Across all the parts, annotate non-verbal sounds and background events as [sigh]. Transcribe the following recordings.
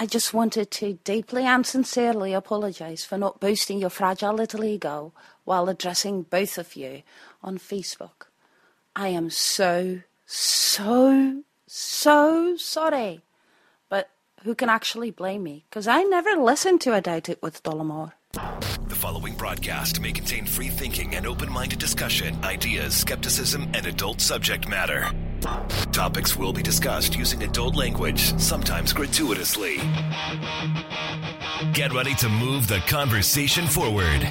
I just wanted to deeply and sincerely apologise for not boosting your fragile little ego while addressing both of you on Facebook. I am so, so, so sorry. But who can actually blame me? Because I never listened to I Doubt It with Dollamore. The following broadcast may contain free thinking and open minded discussion, ideas, skepticism, and adult subject matter. Topics will be discussed using adult language, sometimes gratuitously. Get ready to move the conversation forward.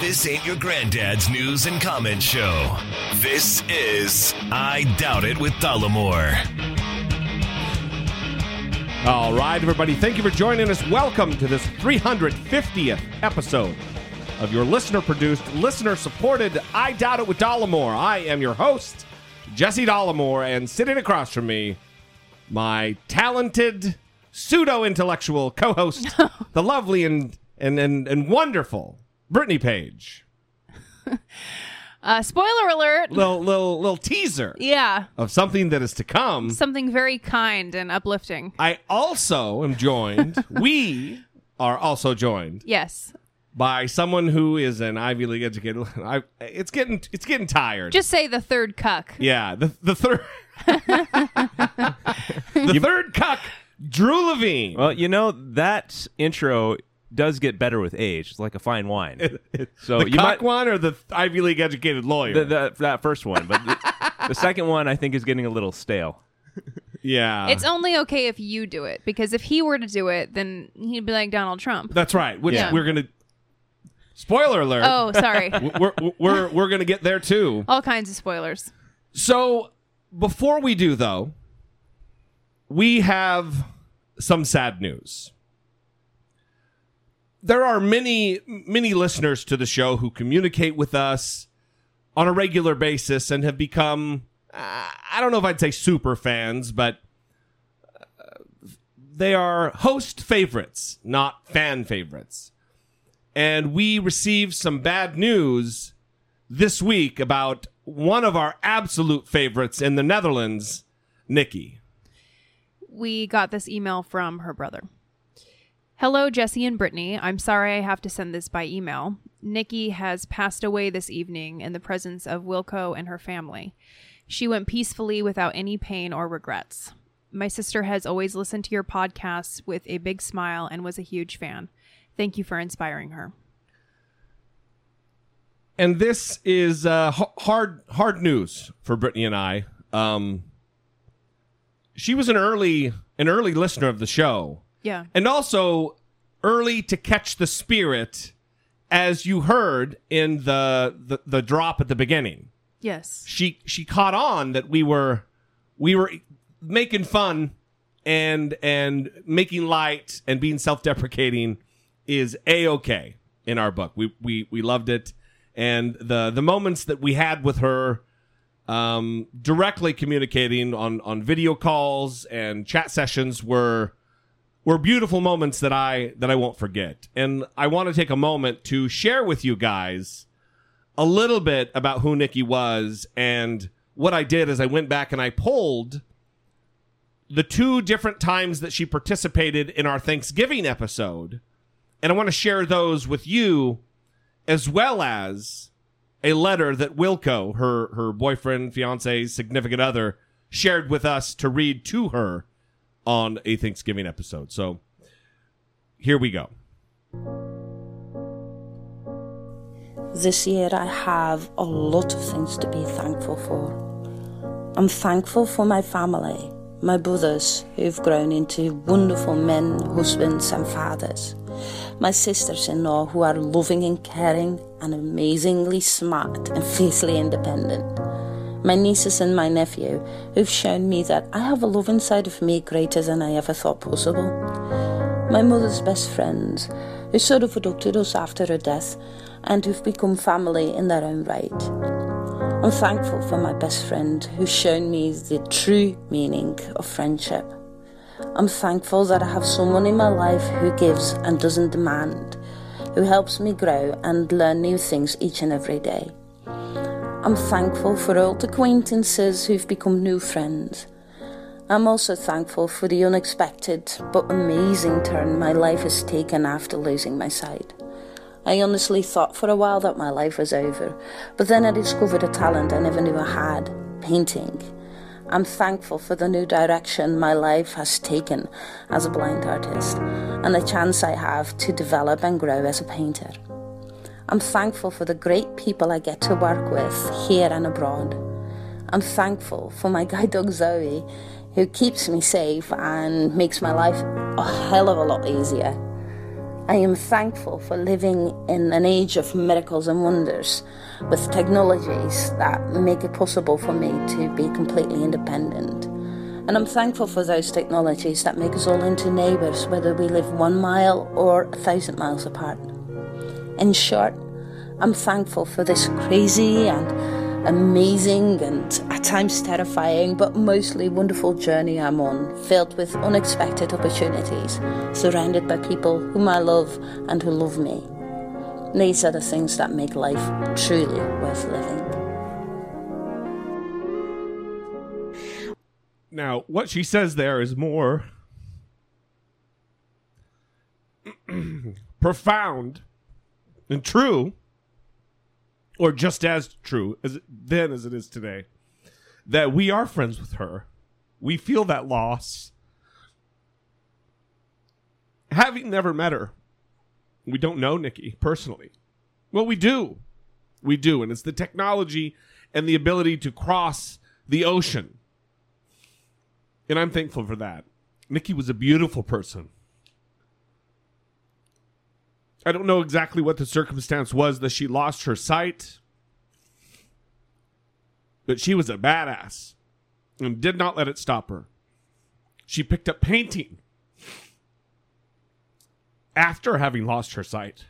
This ain't your granddad's news and comment show. This is I Doubt It with Dollamore. All right, everybody, thank you for joining us. Welcome to this 350th episode of your listener produced, listener supported I Doubt It with Dollamore. I am your host, Jesse Dollamore, and sitting across from me, my talented, pseudo intellectual co host, [laughs] the lovely and, and, and, and wonderful Brittany Page. Uh, spoiler alert. Little, little, little teaser Yeah. of something that is to come. Something very kind and uplifting. I also am joined, [laughs] we are also joined Yes. By someone who is an Ivy League educated. [laughs] I, it's getting it's getting tired. Just say the third cuck. yeah, the the third [laughs] the third cuck, Drew Levine. Well, you know that intro does get better with age. It's like a fine wine. [laughs] So the you cuck might one or the Ivy League educated lawyer. the, the, that first one, but the, the second one I think is getting a little stale. yeah, It's only okay if you do it because if he were to do it, then he'd be like Donald Trump. that's right. Which Yeah. we're gonna. Spoiler alert. Oh, sorry. [laughs] We're, we're we're gonna get there too. All kinds of spoilers. So before we do though, we have some sad news. There are many many listeners to the show who communicate with us on a regular basis and have become uh, I don't know if I'd say super fans, but uh, they are host favorites, not fan favorites. And we received some bad news this week about one of our absolute favorites in the Netherlands, Nikki. we got this email from her brother. Hello, Jesse and Brittany. I'm sorry I have to send this by email. Nikki has passed away this evening in the presence of Wilco and her family. She went peacefully without any pain or regrets. My sister has always listened to your podcasts with a big smile and was a huge fan. Thank you for inspiring her. And this is uh, hard hard news for Brittany and I. Um, she was an early an early listener of the show. Yeah. and also early to catch the spirit as you heard in the, the the drop at the beginning Yes. she she caught on that we were we were making fun and and making light and being self-deprecating is a-okay in our book we we we loved it and the the moments that we had with her um directly communicating on on video calls and chat sessions were were beautiful moments that I that I won't forget. And I want to take a moment to share with you guys a little bit about who Nikki was and what I did is I went back and I pulled the two different times that she participated in our Thanksgiving episode. And I want to share those with you as well as a letter that Wilco, her her boyfriend, fiance, significant other, shared with us to read to her on a Thanksgiving episode. So here we go. This year I have a lot of things to be thankful for. I'm thankful for my family, my brothers who've grown into wonderful men, husbands, and fathers. My sisters in law who are loving and caring and amazingly smart and fiercely independent. My nieces and my nephew who've shown me that I have a love inside of me greater than I ever thought possible. My mother's best friends who sort of adopted us after her death and who've become family in their own right. I'm thankful for my best friend who's shown me the true meaning of friendship. I'm thankful that I have someone in my life who gives and doesn't demand, who helps me grow and learn new things each and every day. I'm thankful for old acquaintances who've become new friends. I'm also thankful for the unexpected but amazing turn my life has taken after losing my sight. I honestly thought for a while that my life was over, but then I discovered a talent I never knew I had painting. I'm thankful for the new direction my life has taken as a blind artist and the chance I have to develop and grow as a painter. I'm thankful for the great people I get to work with here and abroad. I'm thankful for my [laughs] guide dog Zoe, who keeps me safe and makes my life a hell of a lot easier. I am thankful for living in an age of miracles and wonders with technologies that make it possible for me to be completely independent. And I'm thankful for those technologies that make us all into neighbours, whether we live one mile or a thousand miles apart. In short, I'm thankful for this crazy and amazing and at times terrifying, but mostly wonderful journey I'm on, filled with unexpected opportunities, surrounded by people whom I love and who love me. These are the things that make life truly worth living. Now, what she says there is more [clears throat] profound and true or just as true as then as it is today, that we are friends with her. We feel that loss. Having never met her, we don't know Nikki personally. Well, we do. We do. And it's the technology and the ability to cross the ocean. And I'm thankful for that. Nikki was a beautiful person. I don't know exactly what the circumstance was that she lost her sight, but she was a badass and did not let it stop her. She picked up painting after having lost her sight.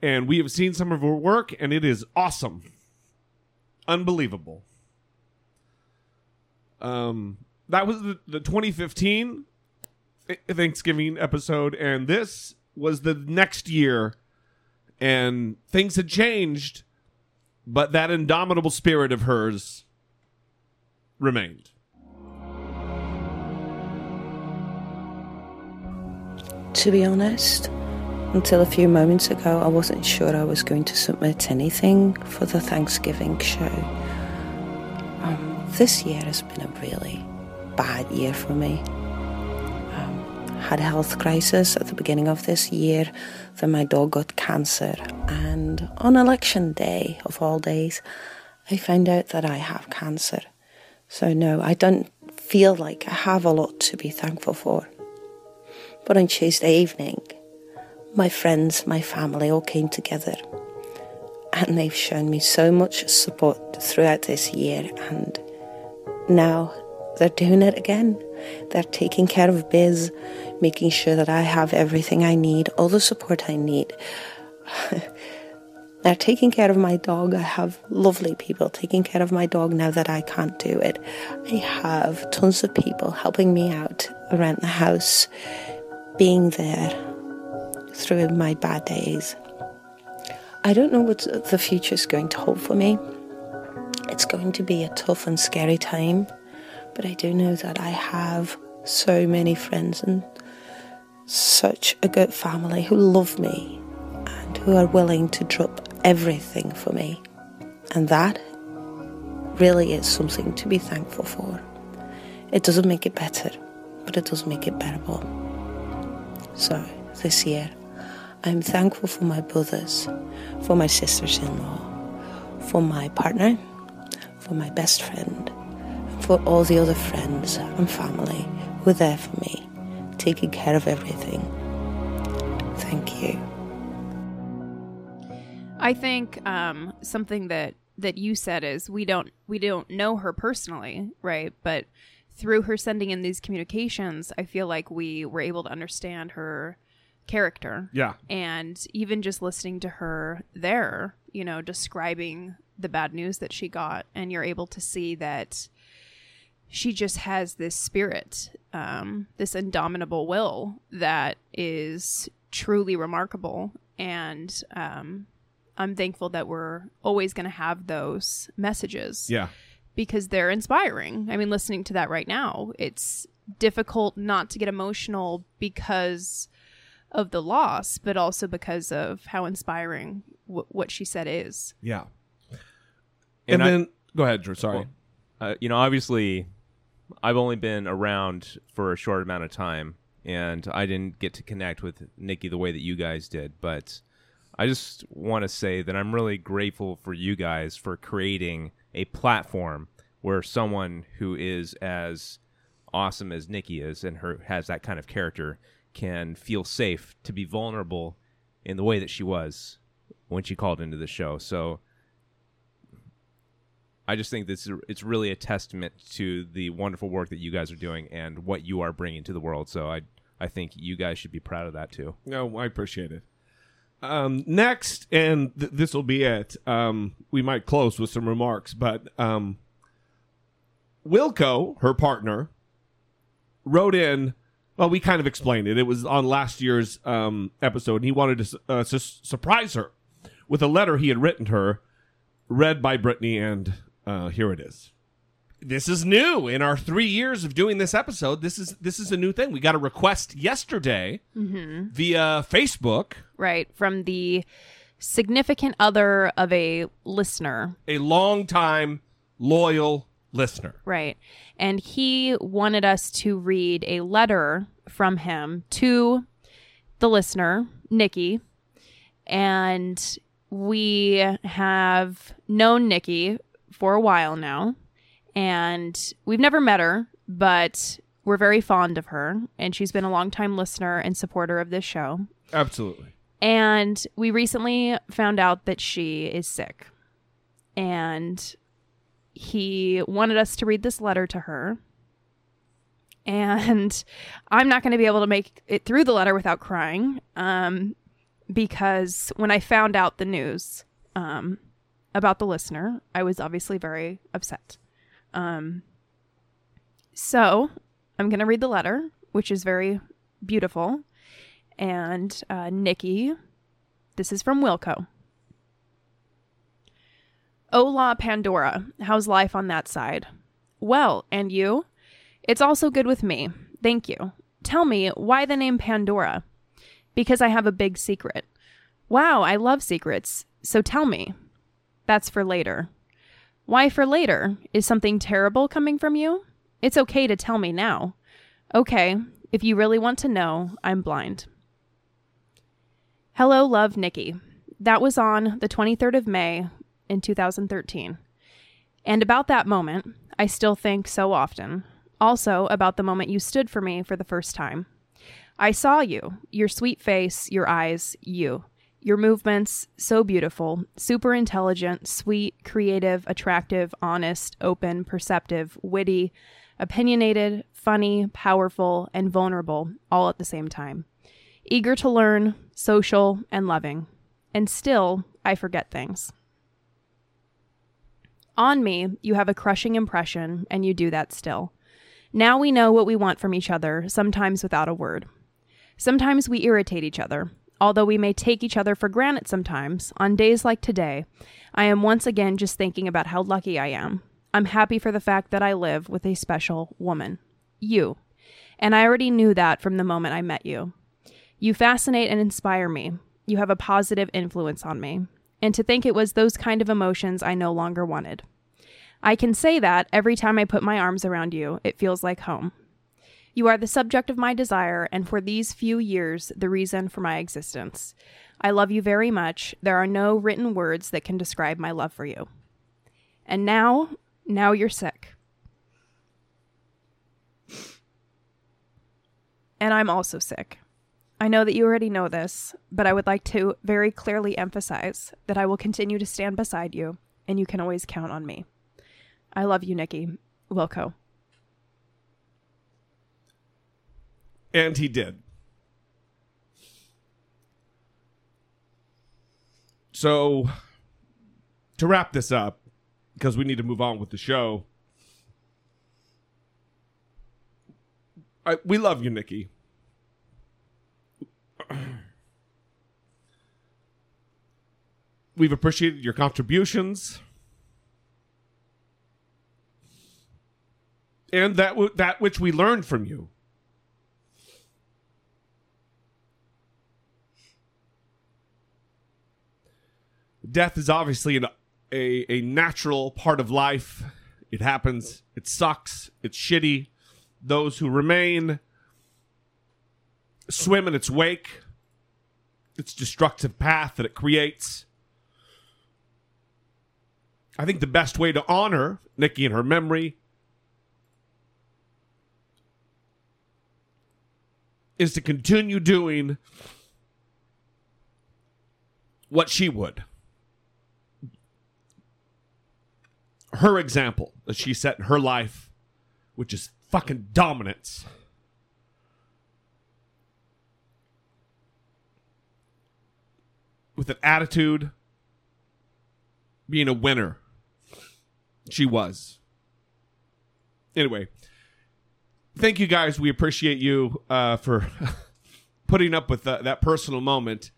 And we have seen some of her work, and it is awesome. Unbelievable. Um, that was the, the 2015 Thanksgiving episode, and this was the next year, and things had changed, but that indomitable spirit of hers remained. To be honest, until a few moments ago, I wasn't sure I was going to submit anything for the Thanksgiving show. Um, this year has been a really bad year for me had a health crisis at the beginning of this year. Then my dog got cancer. And on election day, of all days, I found out that I have cancer. So, no, I don't feel like I have a lot to be thankful for. But on Tuesday evening, my friends, my family all came together. And they've shown me so much support throughout this year. And now they're doing it again. They're taking care of Biz, making sure that I have everything I need, all the support I need. [laughs] They're taking care of my dog. I have lovely people taking care of my dog now that I can't do it. I have tons of people helping me out around the house, being there through my bad days. I don't know what the future is going to hold for me. It's going to be a tough and scary time. But I do know that I have so many friends and such a good family who love me and who are willing to drop everything for me. And that really is something to be thankful for. It doesn't make it better, but it does make it bearable. So, this year, I'm thankful for my brothers, for my sisters in law, for my partner, for my best friend, for all the other friends and family who are there for me, taking care of everything. Thank you. I think um, something that that you said is we don't we don't know her personally, right? But through her sending in these communications, I feel like we were able to understand her character. Yeah. And even just listening to her there, you know, describing the bad news that she got, and you're able to see that she just has this spirit, um, this indomitable will that is truly remarkable. And um, I'm thankful that we're always going to have those messages Yeah. because they're inspiring. I mean, listening to that right now, it's difficult not to get emotional because of the loss, but also because of how inspiring w- what she said is. Yeah. And And, I- then go ahead, Drew. Sorry. uh, you know, obviously, I've only been around for a short amount of time, and I didn't get to connect with Nikki the way that you guys did. But I just want to say that I'm really grateful for you guys for creating a platform where someone who is as awesome as Nikki is and her has that kind of character can feel safe to be vulnerable in the way that she was when she called into the show. So I just think this is it's really a testament to the wonderful work that you guys are doing and what you are bringing to the world. So I I think you guys should be proud of that too. No, I appreciate it. Um, next, and th- this will be it. Um, we might close with some remarks, but um, Wilco, her partner, wrote in. Well, we kind of explained it. It was on last year's um, episode, and he wanted to uh, su- surprise her with a letter he had written her, read by Brittany, and uh, here it is. This is new in our three years of doing this episode. This is this is a new thing. We got a request yesterday via Facebook, Right. From the significant other of a listener. a longtime loyal listener. Right. And he wanted us to read a letter from him to the listener, Nikki. And we have known Nikki for a while now. And we've never met her, but we're very fond of her. And she's been a longtime listener and supporter of this show. Absolutely. And we recently found out that she is sick. And he wanted us to read this letter to her. And I'm not going to be able to make it through the letter without crying um, because when I found out the news um, about the listener, I was obviously very upset. Um, so I'm going to read the letter, which is very beautiful. And uh, Nikki, this is from Wilco. Hola, Pandora. How's life on that side? Well, and you? It's also good with me. Thank you. Tell me, why the name Pandora? Because I have a big secret. Wow, I love secrets. So tell me. That's for later. Why for later? Is something terrible coming from you? It's okay to tell me now. Okay, if you really want to know, I'm blind. Hello, love, Nikki. That was on the 23rd of May in 2013. And about that moment, I still think so often. Also, about the moment you stood for me for the first time. I saw you, your sweet face, your eyes, you. Your movements, so beautiful, super intelligent, sweet, creative, attractive, honest, open, perceptive, witty, opinionated, funny, powerful, and vulnerable, all at the same time. Eager to learn, social, and loving. And still, I forget things. On me, you have a crushing impression, and you do that still. Now we know what we want from each other, sometimes without a word. Sometimes we irritate each other. Although we may take each other for granted sometimes, on days like today, I am once again just thinking about how lucky I am. I'm happy for the fact that I live with a special woman. You. And I already knew that from the moment I met you. You fascinate and inspire me. You have a positive influence on me. And to think it was those kind of emotions I no longer wanted. I can say that every time I put my arms around you, it feels like home. You are the subject of my desire, and for these few years, the reason for my existence. I love you very much. There are no written words that can describe my love for you. And now, now you're sick. And I'm also sick. I know that you already know this, but I would like to very clearly emphasize that I will continue to stand beside you, and you can always count on me. I love you, Nikki. Wilco. And he did. So, to wrap this up, because we need to move on with the show, I, we love you, Nikki. We've appreciated your contributions. And that w- that which we learned from you. Death is obviously an, a, a natural part of life. It happens. It sucks. It's shitty. Those who remain swim in its wake, its destructive path that it creates. I think the best way to honor Nikki and her memory is to continue doing what she would. Her example that she set in her life, which is fucking dominance. With an attitude, being a winner. She was. Anyway, thank you guys. We appreciate you uh, for [laughs] putting up with uh, that personal moment.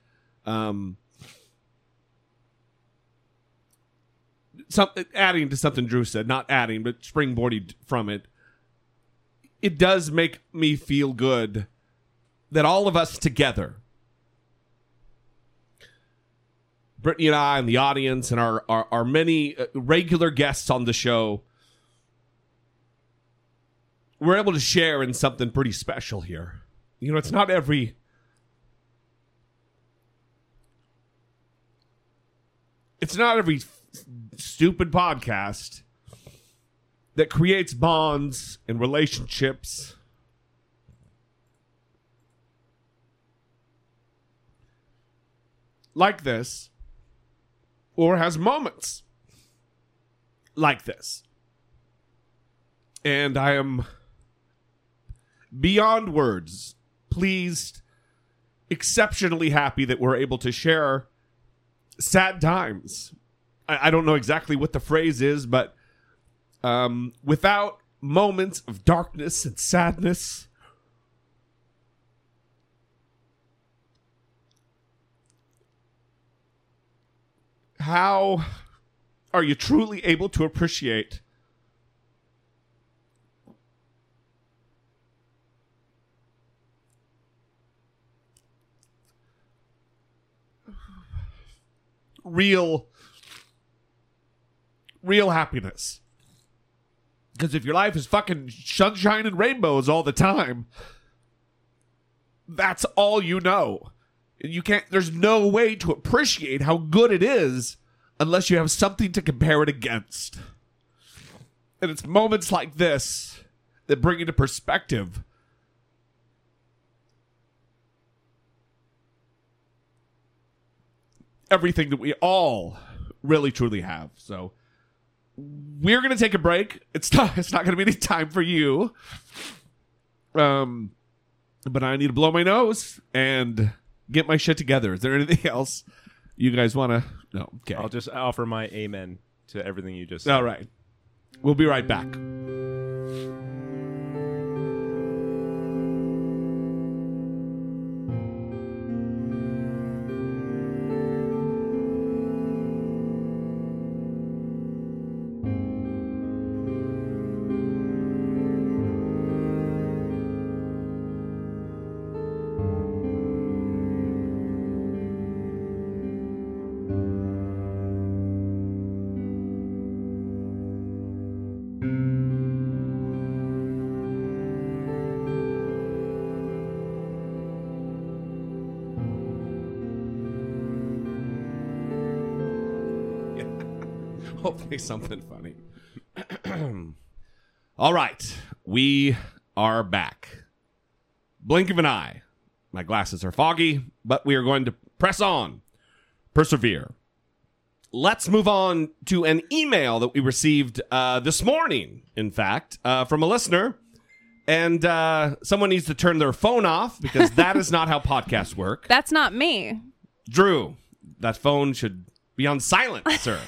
Um, some, adding to something Drew said, not adding, but springboarding from it. It does make me feel good that all of us together, Brittany and I, and the audience, and our our, our many uh, regular guests on the show, we're able to share in something pretty special here. You know, it's not every it's not every stupid podcast that creates bonds and relationships. Like this, or has moments like this. And I am beyond words pleased, exceptionally happy that we're able to share sad times. I, I don't know exactly what the phrase is, but um, without moments of darkness and sadness, how are you truly able to appreciate real real happiness. Because if your life is fucking sunshine and rainbows all the time that's all you know. You can't there's no way to appreciate how good it is unless you have something to compare it against. And it's moments like this that bring into perspective everything that we all really truly have. So we're gonna take a break. It's not [laughs] it's not gonna be any time for you. Um but i need to blow my nose and get my shit together. Is there anything [laughs] else you guys want to no okay. I'll just offer my amen to everything you just said. all right. We'll be right back Hopefully, [laughs] something funny. [clears throat] All right, we are back. Blink of an eye. My glasses are foggy, but we are going to press on, persevere. Let's move on to an email that we received uh, this morning, in fact, uh, from a listener. And uh, someone needs to turn their phone off because that is not how podcasts work. [laughs] That's not me. Drew, that phone should be on silent, sir.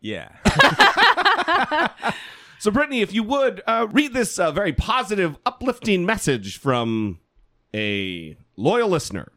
Yeah. [laughs] So, Brittany, if you would uh, read this uh, very positive, uplifting message from a loyal listener.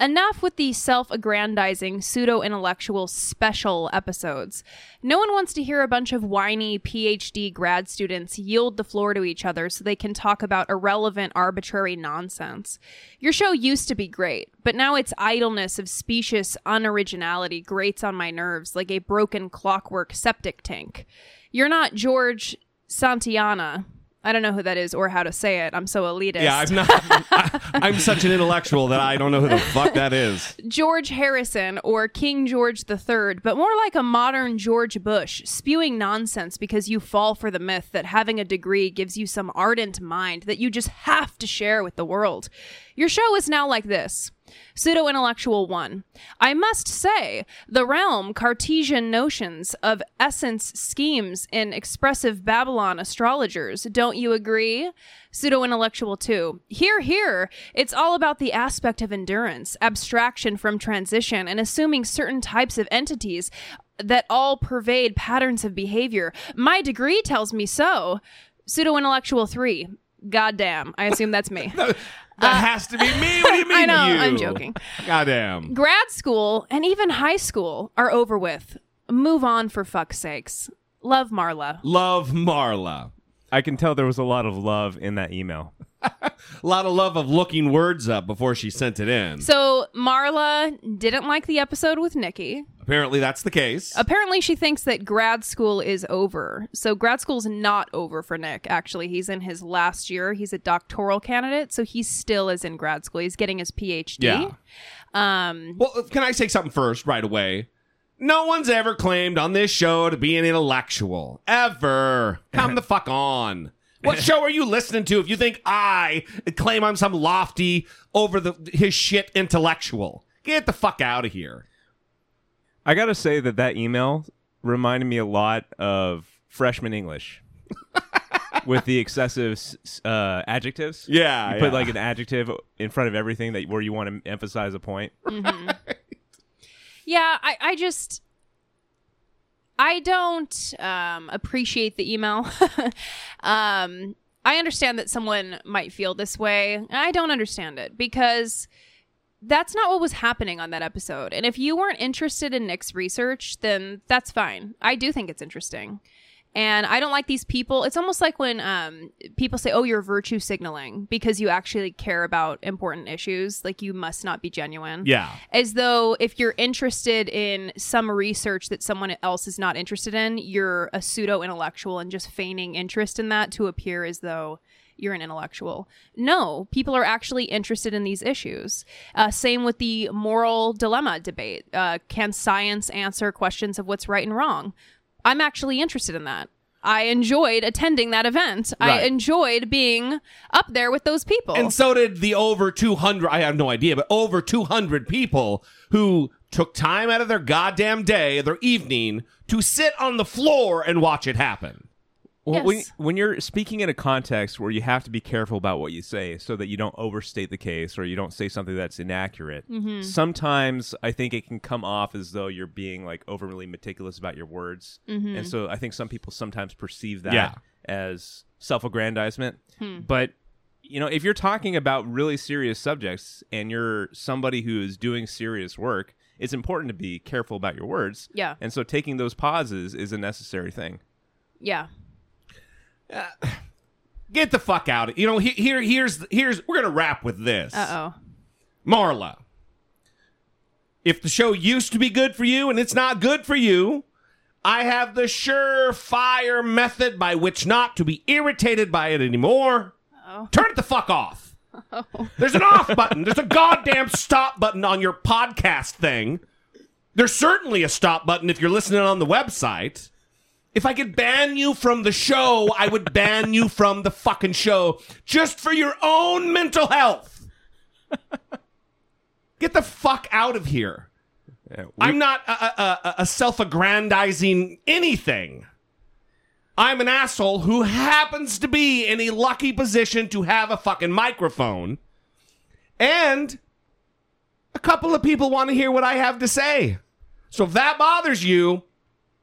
Enough with the self aggrandizing, pseudo intellectual special episodes. No one wants to hear a bunch of whiny PhD grad students yield the floor to each other so they can talk about irrelevant, arbitrary nonsense. Your show used to be great, but now its idleness of specious unoriginality grates on my nerves like a broken clockwork septic tank. You're not George Santayana. I don't know who that is or how to say it. I'm so elitist. Yeah, I'm not. [laughs] I, I'm such an intellectual that I don't know who the fuck that is. George Harrison or King George III, but more like a modern George Bush, spewing nonsense because you fall for the myth that having a degree gives you some ardent mind that you just have to share with the world. Your show is now like this. Pseudo intellectual one. I must say, the realm Cartesian notions of essence schemes in expressive Babylon astrologers. Don't you agree? Pseudo intellectual two. Here, here. It's all about the aspect of endurance, abstraction from transition, and assuming certain types of entities that all pervade patterns of behavior. My degree tells me so. Pseudo intellectual three. Goddamn. I assume that's me. [laughs] That uh, has to be me. What do you [laughs] mean? I know, you? I'm joking. Goddamn. grad school and even high school are over with. Move on for fuck's sakes. Love Marla. Love Marla. I can tell there was a lot of love in that email. A [laughs] lot of love of looking words up before she sent it in. So Marla didn't like the episode with Nikki. Apparently, that's the case. Apparently, she thinks that grad school is over. So grad school's not over for Nick. Actually, he's in his last year. He's a doctoral candidate, so he still is in grad school. He's getting his PhD. Yeah. Um. Well, can I say something first, right away? No one's ever claimed on this show to be an intellectual. Ever. Come [laughs] the fuck on. What show are you listening to if you think I claim I'm some lofty, over the his shit intellectual? Get the fuck out of here. I gotta say that that email reminded me a lot of freshman English, [laughs] with the excessive s- s- uh, adjectives. Yeah, you put yeah. like an adjective in front of everything that where you want to emphasize a point. [laughs] Yeah, I, I just I don't um, appreciate the email. [laughs] um, I understand that someone might feel this way. I don't understand it because that's not what was happening on that episode. And if you weren't interested in Nick's research, then that's fine. I do think it's interesting. And I don't like these people. It's almost like when um, people say, oh, you're virtue signaling because you actually care about important issues. Like you must not be genuine Yeah. as though if you're interested in some research that someone else is not interested in, you're a pseudo intellectual and just feigning interest in that to appear as though you're an intellectual. No, people are actually interested in these issues. Uh, same with the moral dilemma debate. Uh, can science answer questions of what's right and wrong? I'm actually interested in that. I enjoyed attending that event. I enjoyed being up there with those people. And so did the over 200, I have no idea, but over 200 people who took time out of their goddamn day, their evening, to sit on the floor and watch it happen. Well, when, Yes. when you're speaking in a context where you have to be careful about what you say so that you don't overstate the case or you don't say something that's inaccurate, mm-hmm. sometimes I think it can come off as though you're being like overly meticulous about your words. Mm-hmm. And so I think some people sometimes perceive that Yeah. as self aggrandizement. Hmm. But, you know, if you're talking about really serious subjects and you're somebody who is doing serious work, it's important to be careful about your words. Yeah. And so taking those pauses is a necessary thing. yeah. Get the fuck out. Of. You know, he- here, here's, here's, we're going to wrap with this. Uh oh. Marla, if the show used to be good for you and it's not good for you, I have the surefire method by which not to be irritated by it anymore. Turn it the fuck off. There's an off button. There's a goddamn stop button on your podcast thing. There's certainly a stop button if you're listening on the website. If I could ban you from the show, I would ban you from the fucking show just for your own mental health. [laughs] Get the fuck out of here. Yeah, we- I'm not a, a, a, a self-aggrandizing anything. I'm an asshole who happens to be in a lucky position to have a fucking microphone. And a couple of people want to hear what I have to say. So if that bothers you,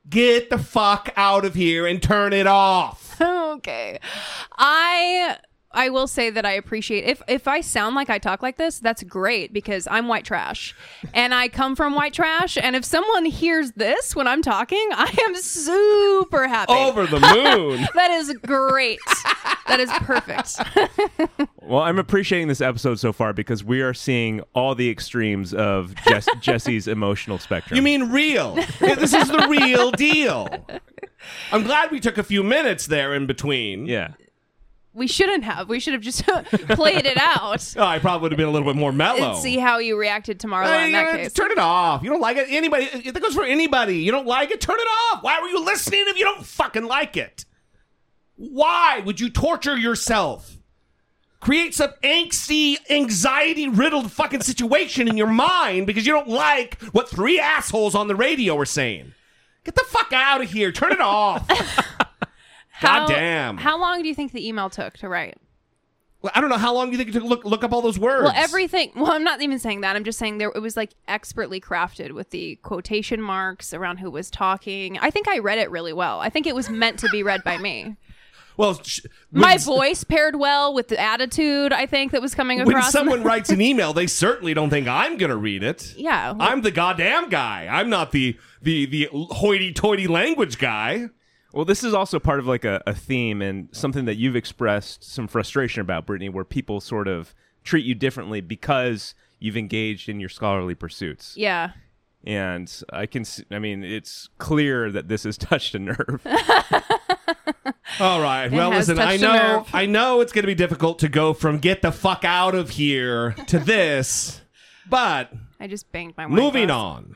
get the fuck out of here and turn it off. [laughs] okay. I I will say that I appreciate if if I sound like I talk like this, that's great because I'm white trash. And I come from white trash and if someone hears this when I'm talking, I am super happy. Over the [laughs] moon. That is great. that is perfect. [laughs] Well, I'm appreciating this episode so far because we are seeing all the extremes of Jess- [laughs] Jesse's emotional spectrum. You mean real? this is the real deal. I'm glad we took a few minutes there in between. Yeah. We shouldn't have. We should have just [laughs] played it out. [laughs] Oh, I probably would have been a little bit more mellow. And see how you reacted to in that case. Turn it off. You don't like it. Anybody? That goes for anybody. You don't like it. Turn it off. Why were you listening if you don't fucking like it? Why would you torture yourself? Create some angsty, anxiety riddled fucking situation in your mind because you don't like what three assholes on the radio are saying. Get the fuck out of here. Turn it off. [laughs] How- God damn. How long do you think the email took to write? Well, I don't know how long do you think it took to look look up all those words. Well, everything. Well, I'm not even saying that. I'm just saying there it was like expertly crafted with the quotation marks around who was talking. I think I read it really well. I think it was meant to be read by me. [laughs] well, sh- My voice paired well with the attitude. I think that was coming across. when someone [laughs] writes an email, they certainly don't think I'm going to read it. yeah, I'm the goddamn guy. I'm not the the the hoity-toity language guy. Well, this is also part of like a, a theme and something that you've expressed some frustration about, Brittany, where people sort of treat you differently because you've engaged in your scholarly pursuits. yeah. And I can, I mean, it's clear that this has [laughs] touched a nerve. [laughs] All right. well, listen. I know. I know it's going to be difficult to go from "get the fuck out of here" to this, but I just banged my. moving glass. on.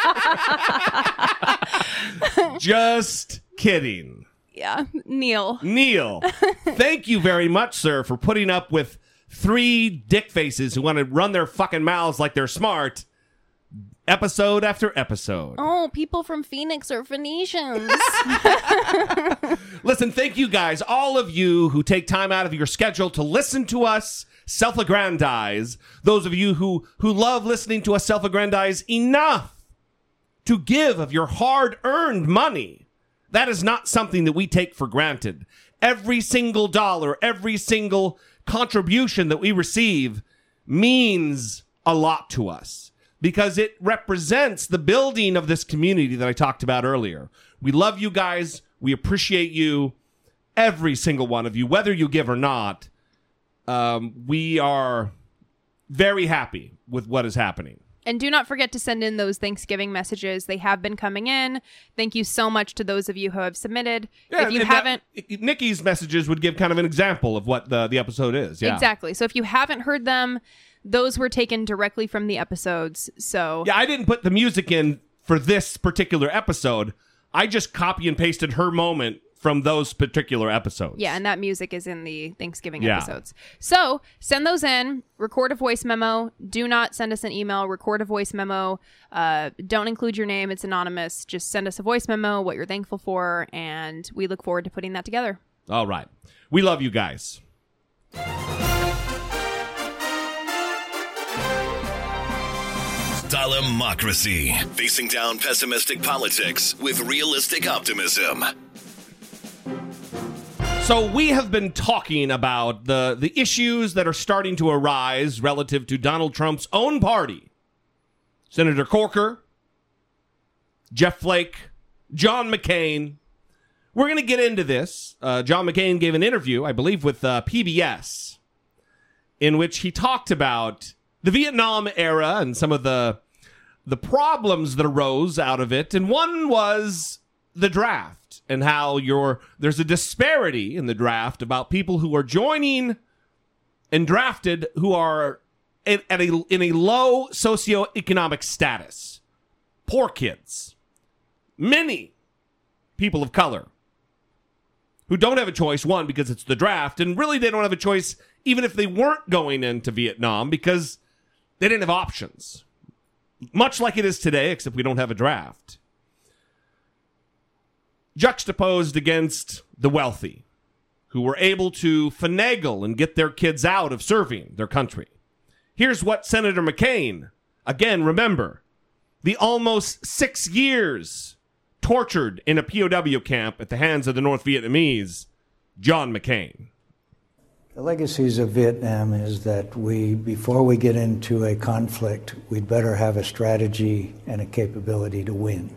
[laughs] Just kidding. Yeah, Neil. Neil, thank you very much, sir, for putting up with three dick faces who want to run their fucking mouths like they're smart, episode after episode. Oh, people from Phoenix are Phoenicians. [laughs] [laughs] Listen, thank you guys, all of you who take time out of your schedule to listen to us self-aggrandize. Those of you who who love listening to us self-aggrandize enough to give of your hard-earned money. That is not something that we take for granted. Every single dollar, every single contribution that we receive means a lot to us because it represents the building of this community that I talked about earlier. We love you guys. We appreciate you, every single one of you, whether you give or not. Um, we are very happy with what is happening. And do not forget to send in those Thanksgiving messages. They have been coming in. Thank you so much to those of you who have submitted. if you haven't, that- Nikki's messages would give kind of an example of what the, the episode is. Yeah. exactly. So if you haven't heard them, those were taken directly from the episodes. So Yeah, I didn't put the music in for this particular episode. I just copy and pasted her moment from those particular episodes. Yeah, and that music is in the Thanksgiving Yeah. episodes. So send those in. Record a voice memo. Do not send us an email. Record a voice memo. Uh, don't include your name. It's anonymous. Just send us a voice memo. What you're thankful for, and we look forward to putting that together. All right. We love you guys. Dollamocracy. Facing down pessimistic politics with realistic optimism. So we have been talking about the the issues that are starting to arise relative to Donald Trump's own party. Senator Corker, Jeff Flake, John McCain. We're going to get into this. Uh, John McCain gave an interview, I believe, with uh, PBS, in which he talked about the Vietnam era and some of the the problems that arose out of it. And one was the draft and how your there's a disparity in the draft about people who are joining and drafted who are at, at a in a low socioeconomic status, poor kids, many people of color who don't have a choice. One because it's the draft, and really they don't have a choice even if they weren't going into Vietnam because they didn't have options. Much like it is today, except we don't have a draft. Juxtaposed against the wealthy who were able to finagle and get their kids out of serving their country. Here's what Senator McCain, again, remember, the almost six years tortured in a POW camp at the hands of the North Vietnamese, John McCain. The legacies of Vietnam is that we, before we get into a conflict, we'd better have a strategy and a capability to win.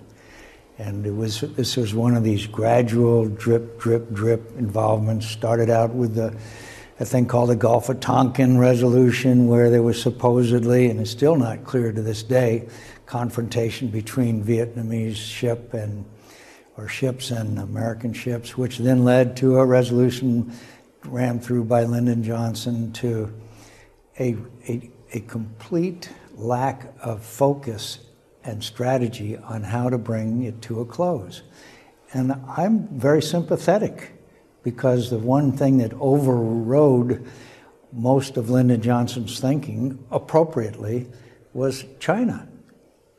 And it was this was one of these gradual drip, drip, drip involvements. Started out with the a thing called the Gulf of Tonkin resolution, where there was supposedly, and it's still not clear to this day, confrontation between Vietnamese ship and or ships and American ships, which then led to a resolution rammed through by Lyndon Johnson to a, a, a complete lack of focus and strategy on how to bring it to a close. And I'm very sympathetic because the one thing that overrode most of Lyndon Johnson's thinking appropriately was China.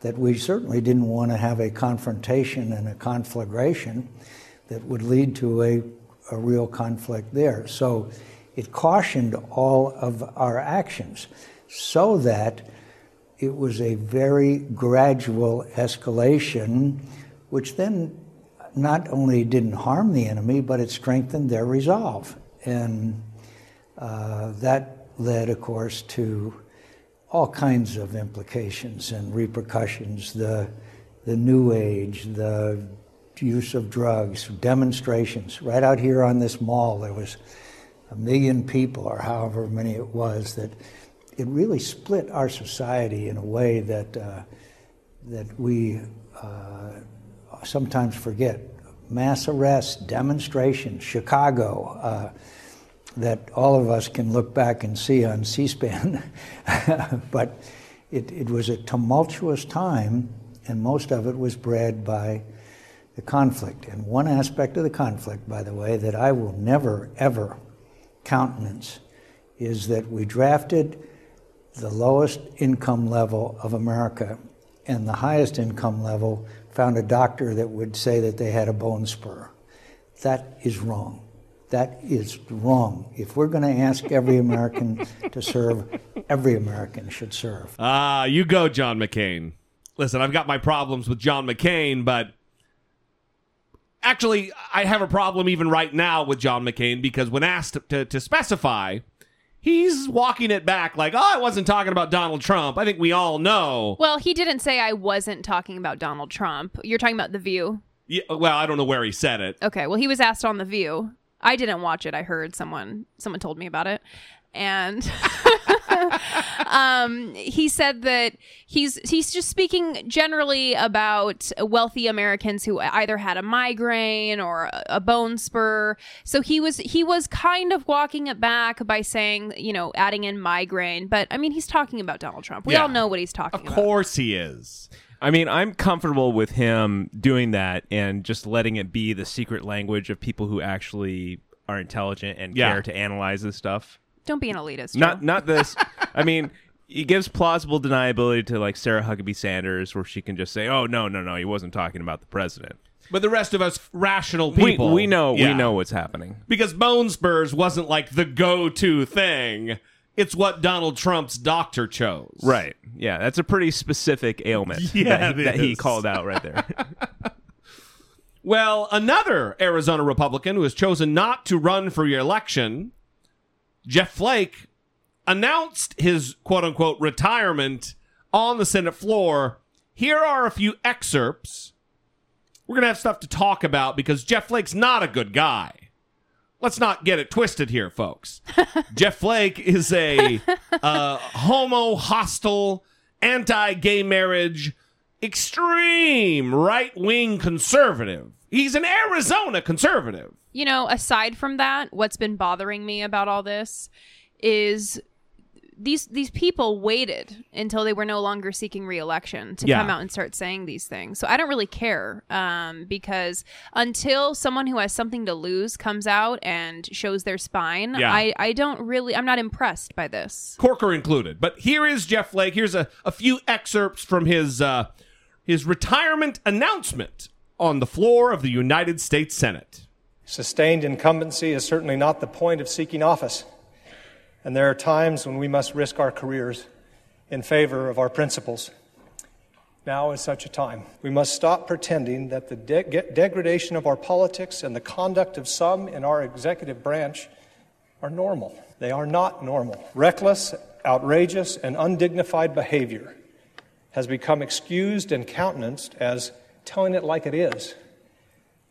That we certainly didn't want to have a confrontation and a conflagration that would lead to a, a real conflict there. So it cautioned all of our actions so that it was a very gradual escalation, which then not only didn't harm the enemy, but it strengthened their resolve. And uh, that led, of course, to all kinds of implications and repercussions the, the New Age, the use of drugs, demonstrations. Right out here on this mall, there was a million people, or however many it was, that it really split our society in a way that, uh, that we uh, sometimes forget. Mass arrests, demonstrations, Chicago, uh, that all of us can look back and see on C SPAN. [laughs] but it, it was a tumultuous time, and most of it was bred by the conflict. And one aspect of the conflict, by the way, that I will never, ever countenance is that we drafted the lowest income level of America and the highest income level found a doctor that would say that they had a bone spur. That is wrong. That is wrong. If we're going to ask every American [laughs] to serve, every American should serve. Ah, you go, John McCain. Listen, I've got my problems with John McCain, but actually, I have a problem even right now with John McCain because when asked to, to specify, he's walking it back like, oh, I wasn't talking about Donald Trump. I think we all know. Well, he didn't say I wasn't talking about Donald Trump. You're talking about The View. Yeah, well, I don't know where he said it. Okay, well, he was asked on The View. I didn't watch it. I heard someone someone told me about it. And [laughs] um, he said that he's he's just speaking generally about wealthy Americans who either had a migraine or a, a bone spur. So he was he was kind of walking it back by saying, you know, adding in migraine. But I mean, he's talking about Donald Trump. We Yeah. all know what he's talking about. Of about. course he is. I mean, I'm comfortable with him doing that and just letting it be the secret language of people who actually are intelligent and Yeah. care to analyze this stuff. Don't be an elitist. Not Joe. not this. I mean, he gives plausible deniability to like Sarah Huckabee Sanders, where she can just say, "Oh no, no, no, he wasn't talking about the president." But the rest of us rational people. we know Yeah. we know what's happening. Because bone spurs wasn't like the go to thing. It's what Donald Trump's doctor chose. Right. Yeah, that's a pretty specific ailment [laughs] Yeah, that, it that he called out right there. [laughs] Well, another Arizona Republican who has chosen not to run for re-election, Jeff Flake, announced his quote unquote retirement on the Senate floor. Here are a few excerpts we're going to have stuff to talk about because Jeff Flake's not a good guy. Let's not get it twisted here, folks. [laughs] Jeff Flake is a uh, homo hostile, anti gay marriage, extreme right wing conservative. He's an Arizona conservative. You know, aside from that, what's been bothering me about all this is these these people waited until they were no longer seeking reelection to Yeah. come out and start saying these things. So I don't really care um, because until someone who has something to lose comes out and shows their spine, Yeah. I I don't really I'm not impressed by this. Corker included. But here is Jeff Flake. Here's a, a few excerpts from his uh, his retirement announcement on the floor of the United States Senate. Sustained incumbency is certainly not the point of seeking office. And there are times when we must risk our careers in favor of our principles. Now is such a time. We must stop pretending that the de- degradation of our politics and the conduct of some in our executive branch are normal. They are not normal. Reckless, outrageous, and undignified behavior has become excused and countenanced as telling it like it is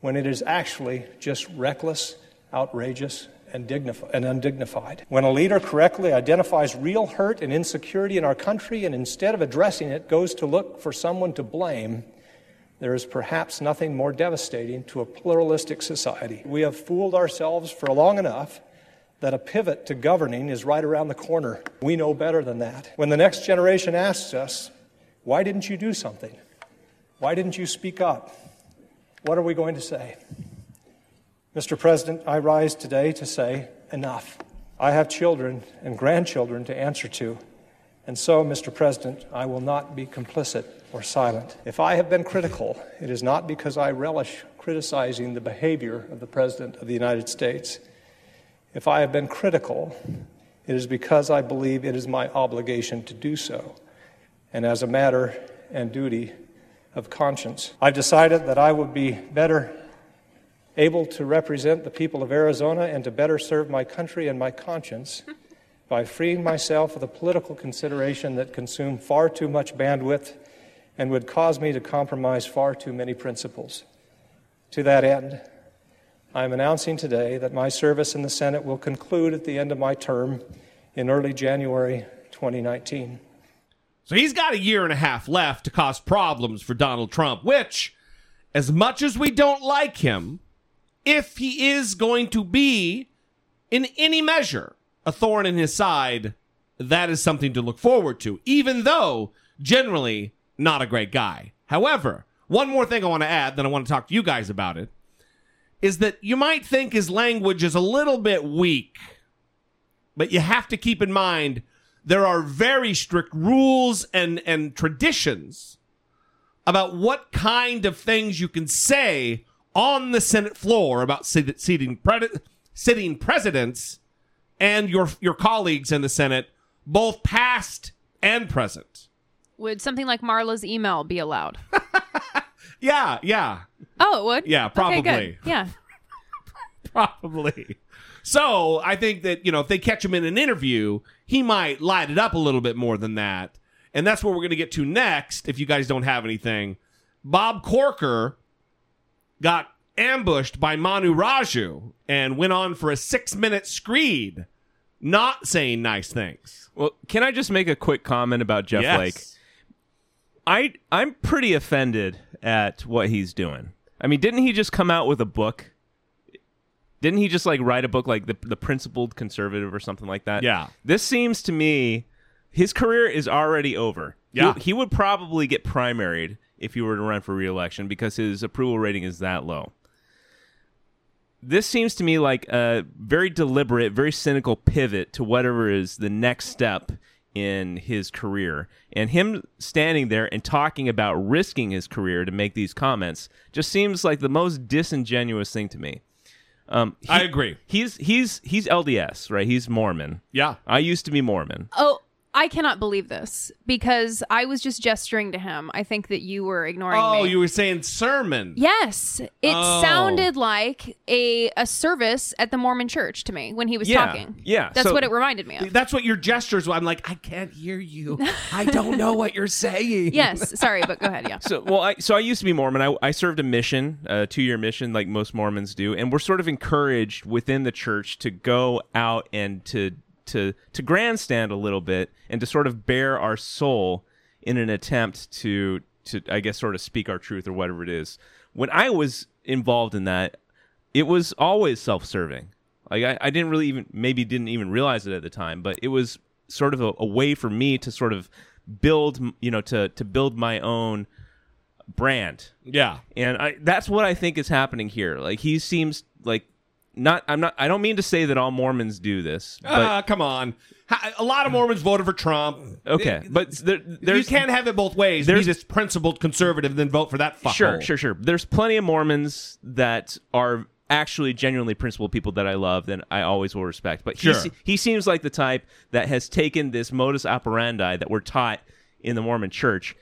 when it is actually just reckless, outrageous, and, dignif- and undignified. When a leader correctly identifies real hurt and insecurity in our country and instead of addressing it goes to look for someone to blame, there is perhaps nothing more devastating to a pluralistic society. We have fooled ourselves for long enough that a pivot to governing is right around the corner. We know better than that. When the next generation asks us, why didn't you do something? Why didn't you speak up? What are we going to say? Mr. President, I rise today to say enough. I have children and grandchildren to answer to, and so, Mr. President, I will not be complicit or silent. If I have been critical, it is not because I relish criticizing the behavior of the President of the United States. If I have been critical, it is because I believe it is my obligation to do so, and as a matter and duty of conscience. I've decided that I would be better able to represent the people of Arizona and to better serve my country and my conscience [laughs] by freeing myself of the political consideration that consume far too much bandwidth and would cause me to compromise far too many principles. To that end, I am announcing today that my service in the Senate will conclude at the end of my term in early January 2019. So he's got a year and a half left to cause problems for Donald Trump, which, as much as we don't like him, if he is going to be, in any measure, a thorn in his side, that is something to look forward to, even though generally not a great guy. However, one more thing I want to add, then I want to talk to you guys about it, is that you might think his language is a little bit weak, but you have to keep in mind there are very strict rules and, and traditions about what kind of things you can say on the Senate floor about sit- seating pre- sitting presidents and your your colleagues in the Senate, both past and present. Would something like Marla's email be allowed? [laughs] Yeah, yeah, Oh, it would. Yeah, Okay, probably. good. Yeah. [laughs] probably. So I think that you know if they catch him in an interview, he might light it up a little bit more than that, and that's what we're going to get to next. If you guys don't have anything, Bob Corker got ambushed by Manu Raju and went on for a six-minute screed, not saying nice things. Well, can I just make a quick comment about Jeff Yes. Flake? I I'm pretty offended at what he's doing. I mean, didn't he just come out with a book? Didn't he just like write a book like the the principled conservative or something like that? Yeah. This seems to me his career is already over. He- Yeah. He, would probably get primaried if he were to run for reelection because his approval rating is that low. This seems to me like a very deliberate, very cynical pivot to whatever is the next step in his career. And him standing there and talking about risking his career to make these comments just seems like the most disingenuous thing to me. Um, he- I agree. He's he's he's LDS, right? He's Mormon. Yeah. I used to be Mormon. Oh, I cannot believe this because I was just gesturing to him. I think that you were ignoring Oh, me. you were saying sermon. Yes, it Oh. sounded like a a service at the Mormon church to me when he was Yeah, talking. yeah, that's so- what it reminded me of. That's what your gestures were. I'm like, I can't hear you. I don't know what you're saying. [laughs] yes, sorry, but go ahead. Yeah. So well, I so I used to be Mormon. I, I served a mission, a two year mission, like most Mormons do, and we're sort of encouraged within the church to go out and to to to grandstand a little bit and to sort of bare our soul in an attempt to to I guess sort of speak our truth or whatever it is. When I was involved in that, it was always self serving. Like I, I didn't really even maybe didn't even realize it at the time, but it was sort of a, a way for me to sort of build you know to to build my own brand Yeah. and I that's what I think is happening here. Like he seems like not I'm not I don't mean to say that all Mormons do this, but Ah, come on. A lot of Mormons voted for Trump. okay, but there, you can't have it both ways. There's- this principled conservative and then vote for that fuckhole. Sure, sure, sure. There's plenty of Mormons that are actually genuinely principled people that I love and I always will respect. But he, Sure. se- he seems like the type that has taken this modus operandi that we're taught in the Mormon church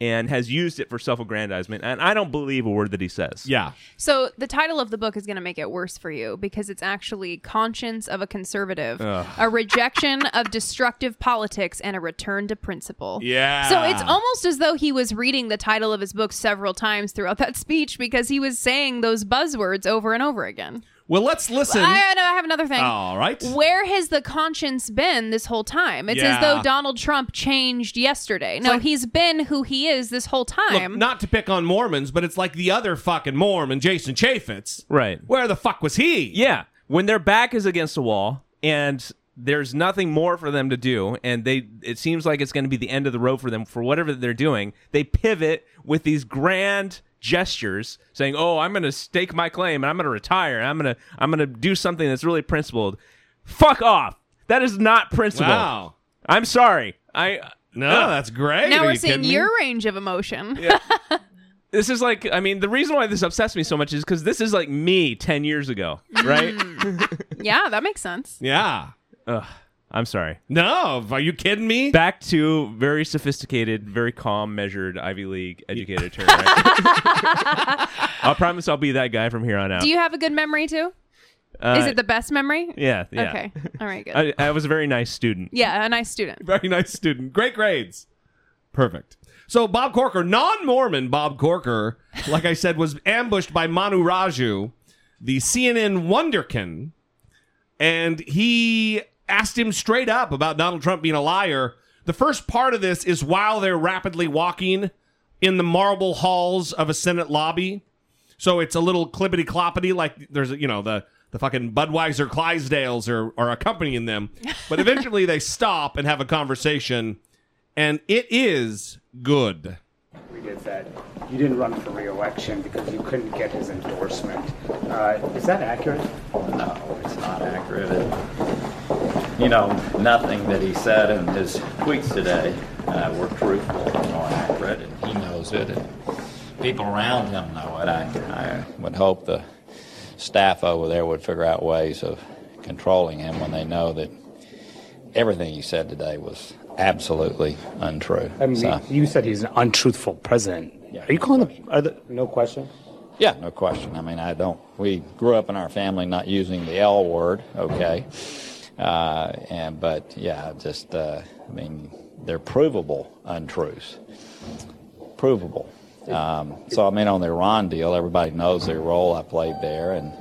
and has used it for self-aggrandizement and I don't believe a word that he says. Yeah. So the title of the book is going to make it worse for you because it's actually Conscience of a Conservative, a rejection of destructive politics and a return to principle. Yeah. So it's almost as though he was reading the title of his book several times throughout that speech because he was saying those buzzwords over and over again. Well, let's listen. I, know I have another thing. All right. Where has the conscience been this whole time? It's Yeah. as though Donald Trump changed yesterday. No, like- he's been who he is this whole time. Look, time. not to pick on Mormons, but it's like the other fucking Mormon, Jason Chaffetz. Right. Where the fuck was he? Yeah, when their back is against the wall and there's nothing more for them to do, and they it seems like it's going to be the end of the road for them for whatever they're doing, they pivot with these grand gestures, saying, "Oh, I'm going to stake my claim, and I'm going to retire, and I'm going to I'm going to do something that's really principled." Fuck off. That is not principled. Wow. I'm sorry. I No, Ugh. that's great. now Are we're you seeing kidding me? your range of emotion. [laughs] this is like I mean the reason why this upsets me so much is because this is like me ten years ago, right? Mm. yeah, that makes sense. Yeah. Ugh, I'm sorry. No, are you kidding me? back to very sophisticated, very calm, measured Ivy League educated attorney. Right? [laughs] I promise I'll be that guy from here on out. Do you have a good memory too? Uh, Is it the best memory? Yeah, yeah. Okay. All right, good. I, I was a very nice student. yeah, a nice student. Very nice student. Great grades. Perfect. So Bob Corker, non-Mormon Bob Corker, like I said, was ambushed by Manu Raju, the CNN wonderkin, and he asked him straight up about Donald Trump being a liar. The first part of this is while they're rapidly walking in the marble halls of a Senate lobby. So it's a little clippity cloppity, like there's you know the the fucking Budweiser Clydesdales are are accompanying them. [laughs] But eventually they stop and have a conversation, and it is good. is that you didn't run for re-election because you couldn't get his endorsement. Uh, is that accurate? No, it's not accurate. You know, nothing that he said in his tweets today uh, were truthful or accurate, and he knows it, and people around him know it. I, I would hope the staff over there would figure out ways of controlling him when they know that everything he said today was absolutely untrue. I mean, So- you said he's an untruthful president. Are you calling him? No question. Yeah, no question. I mean, I don't. We grew up in our family not using the L word, okay, uh, and but yeah, just uh, I mean, they're provable untruths, provable. Um, so I mean, on the Iran deal, everybody knows the role I played there, and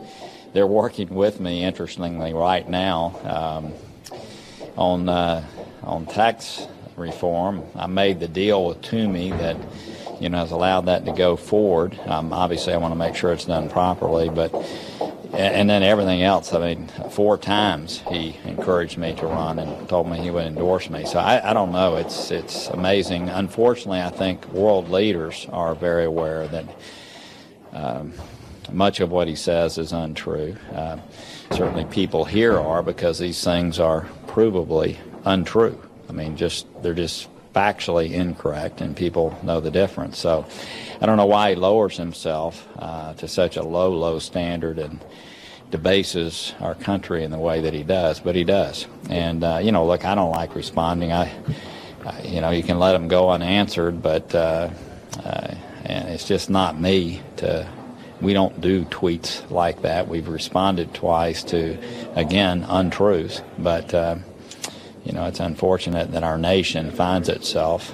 they're working with me. Interestingly, right now um, on uh, on tax reform, I made the deal with Toomey that you know has allowed that to go forward. Um, obviously, I want to make sure it's done properly, but and then everything else. I mean, four times he encouraged me to run and told me he would endorse me. So I, I don't know. It's it's amazing. Unfortunately, I think world leaders are very aware that. Um, much of what he says is untrue. Uh, certainly, people here are because these things are provably untrue. I mean, just they're just factually incorrect, and people know the difference. So, I don't know why he lowers himself uh, to such a low, low standard and debases our country in the way that he does, but he does. And uh, you know, look, I don't like responding. I, I you know, you can let them go unanswered, but uh, uh, it's just not me to. We don't do tweets like that. We've responded twice to, again, untruths. But uh, you know, it's unfortunate that our nation finds itself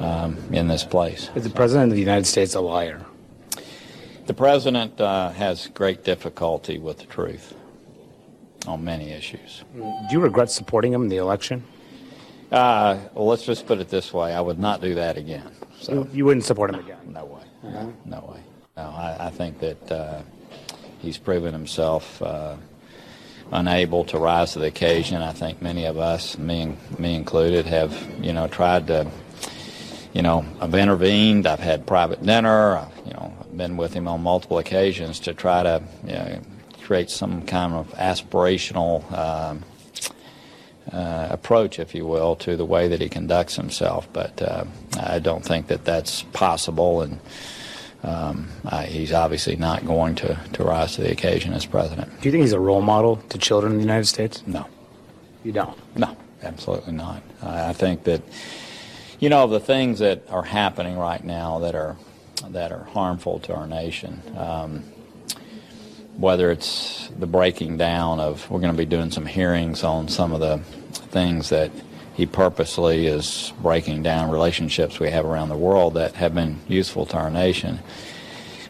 um, in this place. Is the president of the United States a liar? The president uh, has great difficulty with the truth on many issues. Do you regret supporting him in the election? Uh, well, let's just put it this way: I would not do that again. So You, you wouldn't support him again? no way, no way. No, I, I think that uh, he's proven himself uh, unable to rise to the occasion. I think many of us, me me included, have you know tried to. You know, I've intervened. I've had private dinner. I've, you know, I've been with him on multiple occasions to try to you know, create some kind of aspirational um, uh, approach, if you will, to the way that he conducts himself. But uh, I don't think that that's possible, and um, I, he's obviously not going to, to rise to the occasion as president. Do you think he's a role model to children in the United States? No. You don't? No, absolutely not. I, I think that, you know, the things that are happening right now that are that are harmful to our nation. Um, whether it's the breaking down of, we're going to be doing some hearings on some of the things that he purposely is breaking down relationships we have around the world that have been useful to our nation.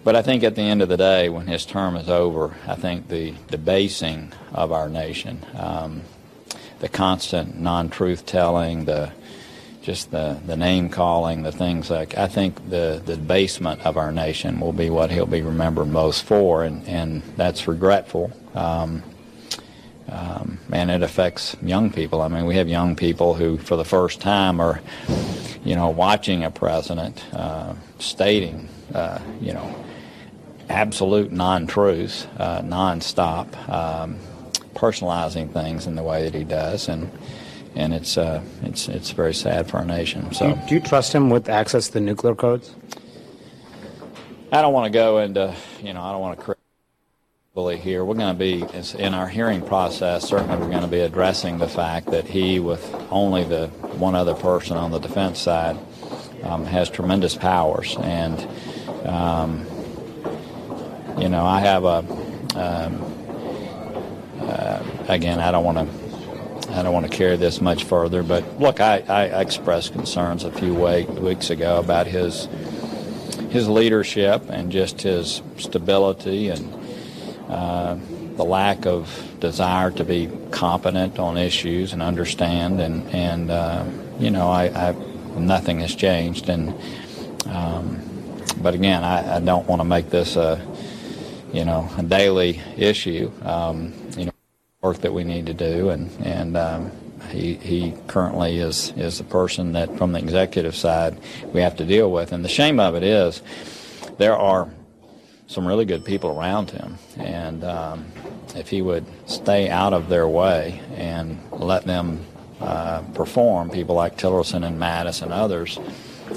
But I think at the end of the day, when his term is over, I think the debasing of our nation, um, the constant non-truth telling, the just the, the name calling, the things like I think the, the debasement of our nation will be what he'll be remembered most for, and, and that's regretful. Um, um, and it affects young people. I mean, we have young people who, for the first time, are, you know, watching a president uh, stating, uh, you know, absolute non-truths, uh, non-stop, um, personalizing things in the way that he does, and and it's uh, it's it's very sad for our nation. Do So you, do you trust him with access to the nuclear codes? I don't want to go into, you know, I don't want to bully here. We're going to be in our hearing process. Certainly, we're going to be addressing the fact that he, with only the one other person on the defense side, um, has tremendous powers, and um, you know, I have a. Um, uh, again, I don't want to. I don't want to carry this much further, but look, I, I expressed concerns a few weeks ago about his his leadership and just his stability and uh, the lack of desire to be competent on issues and understand and and uh, you know I, I nothing has changed and um, but again I, I don't want to make this a you know a daily issue um, you know work that we need to do and and um, he, he currently is is the person that from the executive side we have to deal with. And the shame of it is there are some really good people around him. And um, if he would stay out of their way and let them uh, perform people like Tillerson and Mattis and others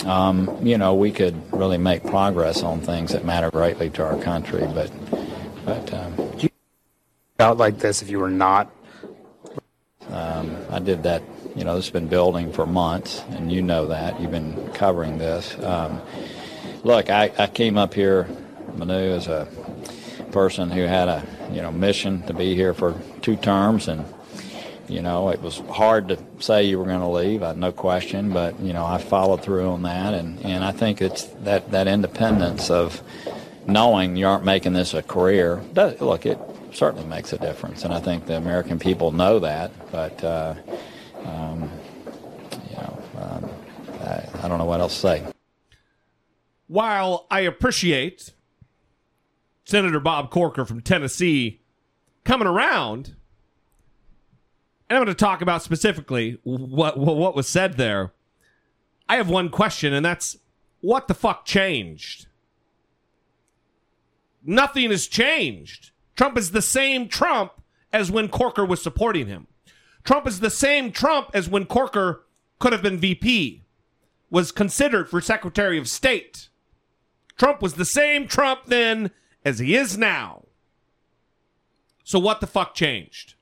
um, you know we could really make progress on things that matter greatly to our country. But but um, Out like this if you were not um, I did that. You know, this has been building for months, and you know that. You've been covering this. Um, look, I, I came up here, Manu, as a person who had a you know mission to be here for two terms, and you know it was hard to say you were going to leave, uh, no question. But you know I followed through on that, and, and I think it's that that independence of knowing you aren't making this a career. Does, look, it certainly makes a difference, and I think the American people know that. But uh, um, you know, um, I, I don't know what else to say. while I appreciate Senator Bob Corker from Tennessee coming around, and I'm going to talk about specifically what, what what was said there. I have one question, and that's what the fuck changed? Nothing has changed. Trump is the same Trump as when Corker was supporting him. Trump is the same Trump as when Corker could have been VP, was considered for Secretary of State. Trump was the same Trump then as he is now. So what the fuck changed?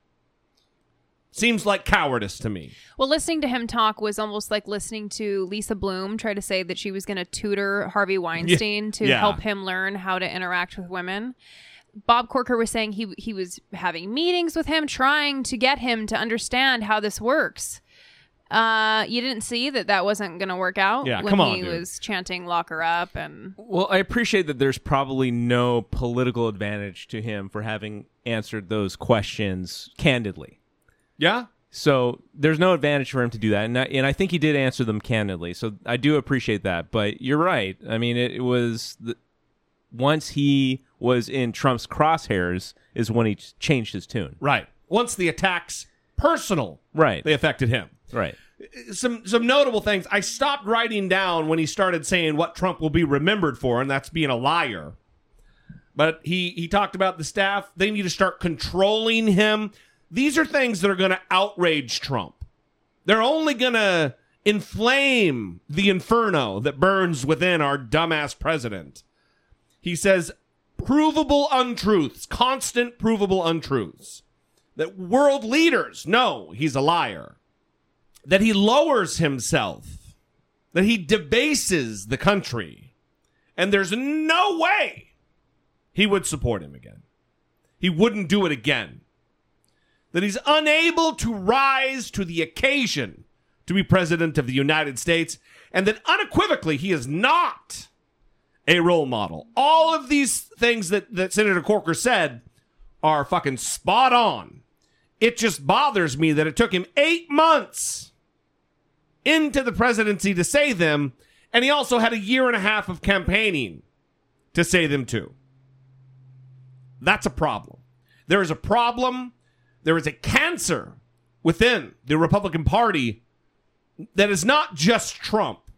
Seems like cowardice to me. Well, listening to him talk was almost like listening to Lisa Bloom try to say that she was going to tutor Harvey [laughs] Weinstein to Yeah. help him learn how to interact with women. Bob Corker was saying he he was having meetings with him, trying to get him to understand how this works. Uh, you didn't see that that wasn't going to work out Yeah, when come on, he dude. was chanting "lock her up" and Well, I appreciate that there's probably no political advantage to him for having answered those questions candidly. Yeah. So there's no advantage for him to do that, and I, and I think he did answer them candidly. So I do appreciate that. But you're right. I mean, it, it was the, once he was in Trump's crosshairs is when he ch- changed his tune. Right. Once the attacks personal, Right. they affected him. Right. Some some notable things. I stopped writing down when he started saying what Trump will be remembered for, and that's being a liar. But he he talked about the staff. They need to start controlling him. These are things that are going to outrage Trump. They're only going to inflame the inferno that burns within our dumbass president. He says provable untruths, constant provable untruths. That world leaders know he's a liar. That he lowers himself. That he debases the country. And there's no way he would support him again. He wouldn't do it again. That he's unable to rise to the occasion to be president of the United States, and that unequivocally he is not a role model. All of these things that, that Senator Corker said are fucking spot on. It just bothers me that it took him eight months into the presidency to say them, and he also had a year and a half of campaigning to say them too. That's a problem. There is a problem. There is a cancer within the Republican Party that is not just Trump,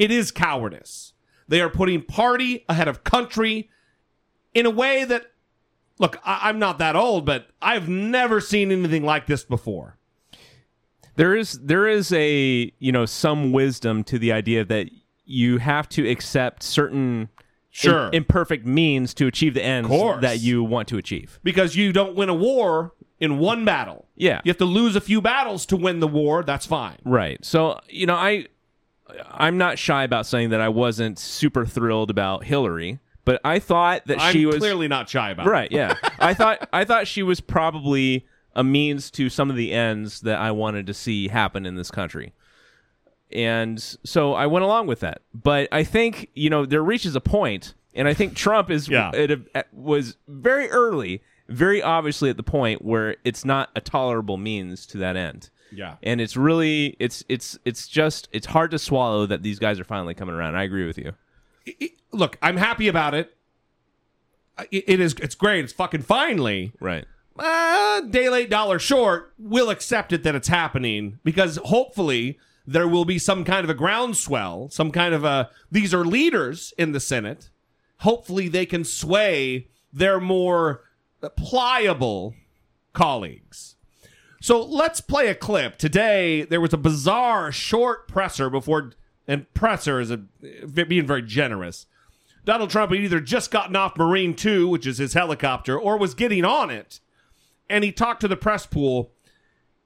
it is cowardice. They are putting party ahead of country in a way that, look, I- I'm not that old, but I've never seen anything like this before. there is there is a you know some wisdom to the idea that you have to accept certain Sure. im- imperfect means to achieve the ends that you want to achieve. Because you don't win a war in one battle. Yeah. You have to lose a few battles to win the war. That's fine. Right. So, you know, I I'm not shy about saying that I wasn't super thrilled about Hillary, but I thought that I'm she was clearly not shy about it. Right, yeah. [laughs] I thought I thought she was probably a means to some of the ends that I wanted to see happen in this country. And so I went along with that. But I think, you know, there reaches a point and I think Trump is Yeah. it, it was very early, very obviously at the point where it's not a tolerable means to that end. Yeah. And it's really it's it's it's just it's hard to swallow that these guys are finally coming around. I agree with you. Look, I'm happy about it. It- it is. It's great. It's fucking finally. Right. uh, day late, dollar short, we'll accept it that it's happening because hopefully there will be some kind of a groundswell, some kind of a. These are leaders in the Senate. Hopefully they can sway their more pliable colleagues. So let's play a clip. Today there was a bizarre short presser before, and presser is a being very generous. Donald Trump had either just gotten off Marine 2, which is his helicopter, or was getting on it. And he talked to the press pool.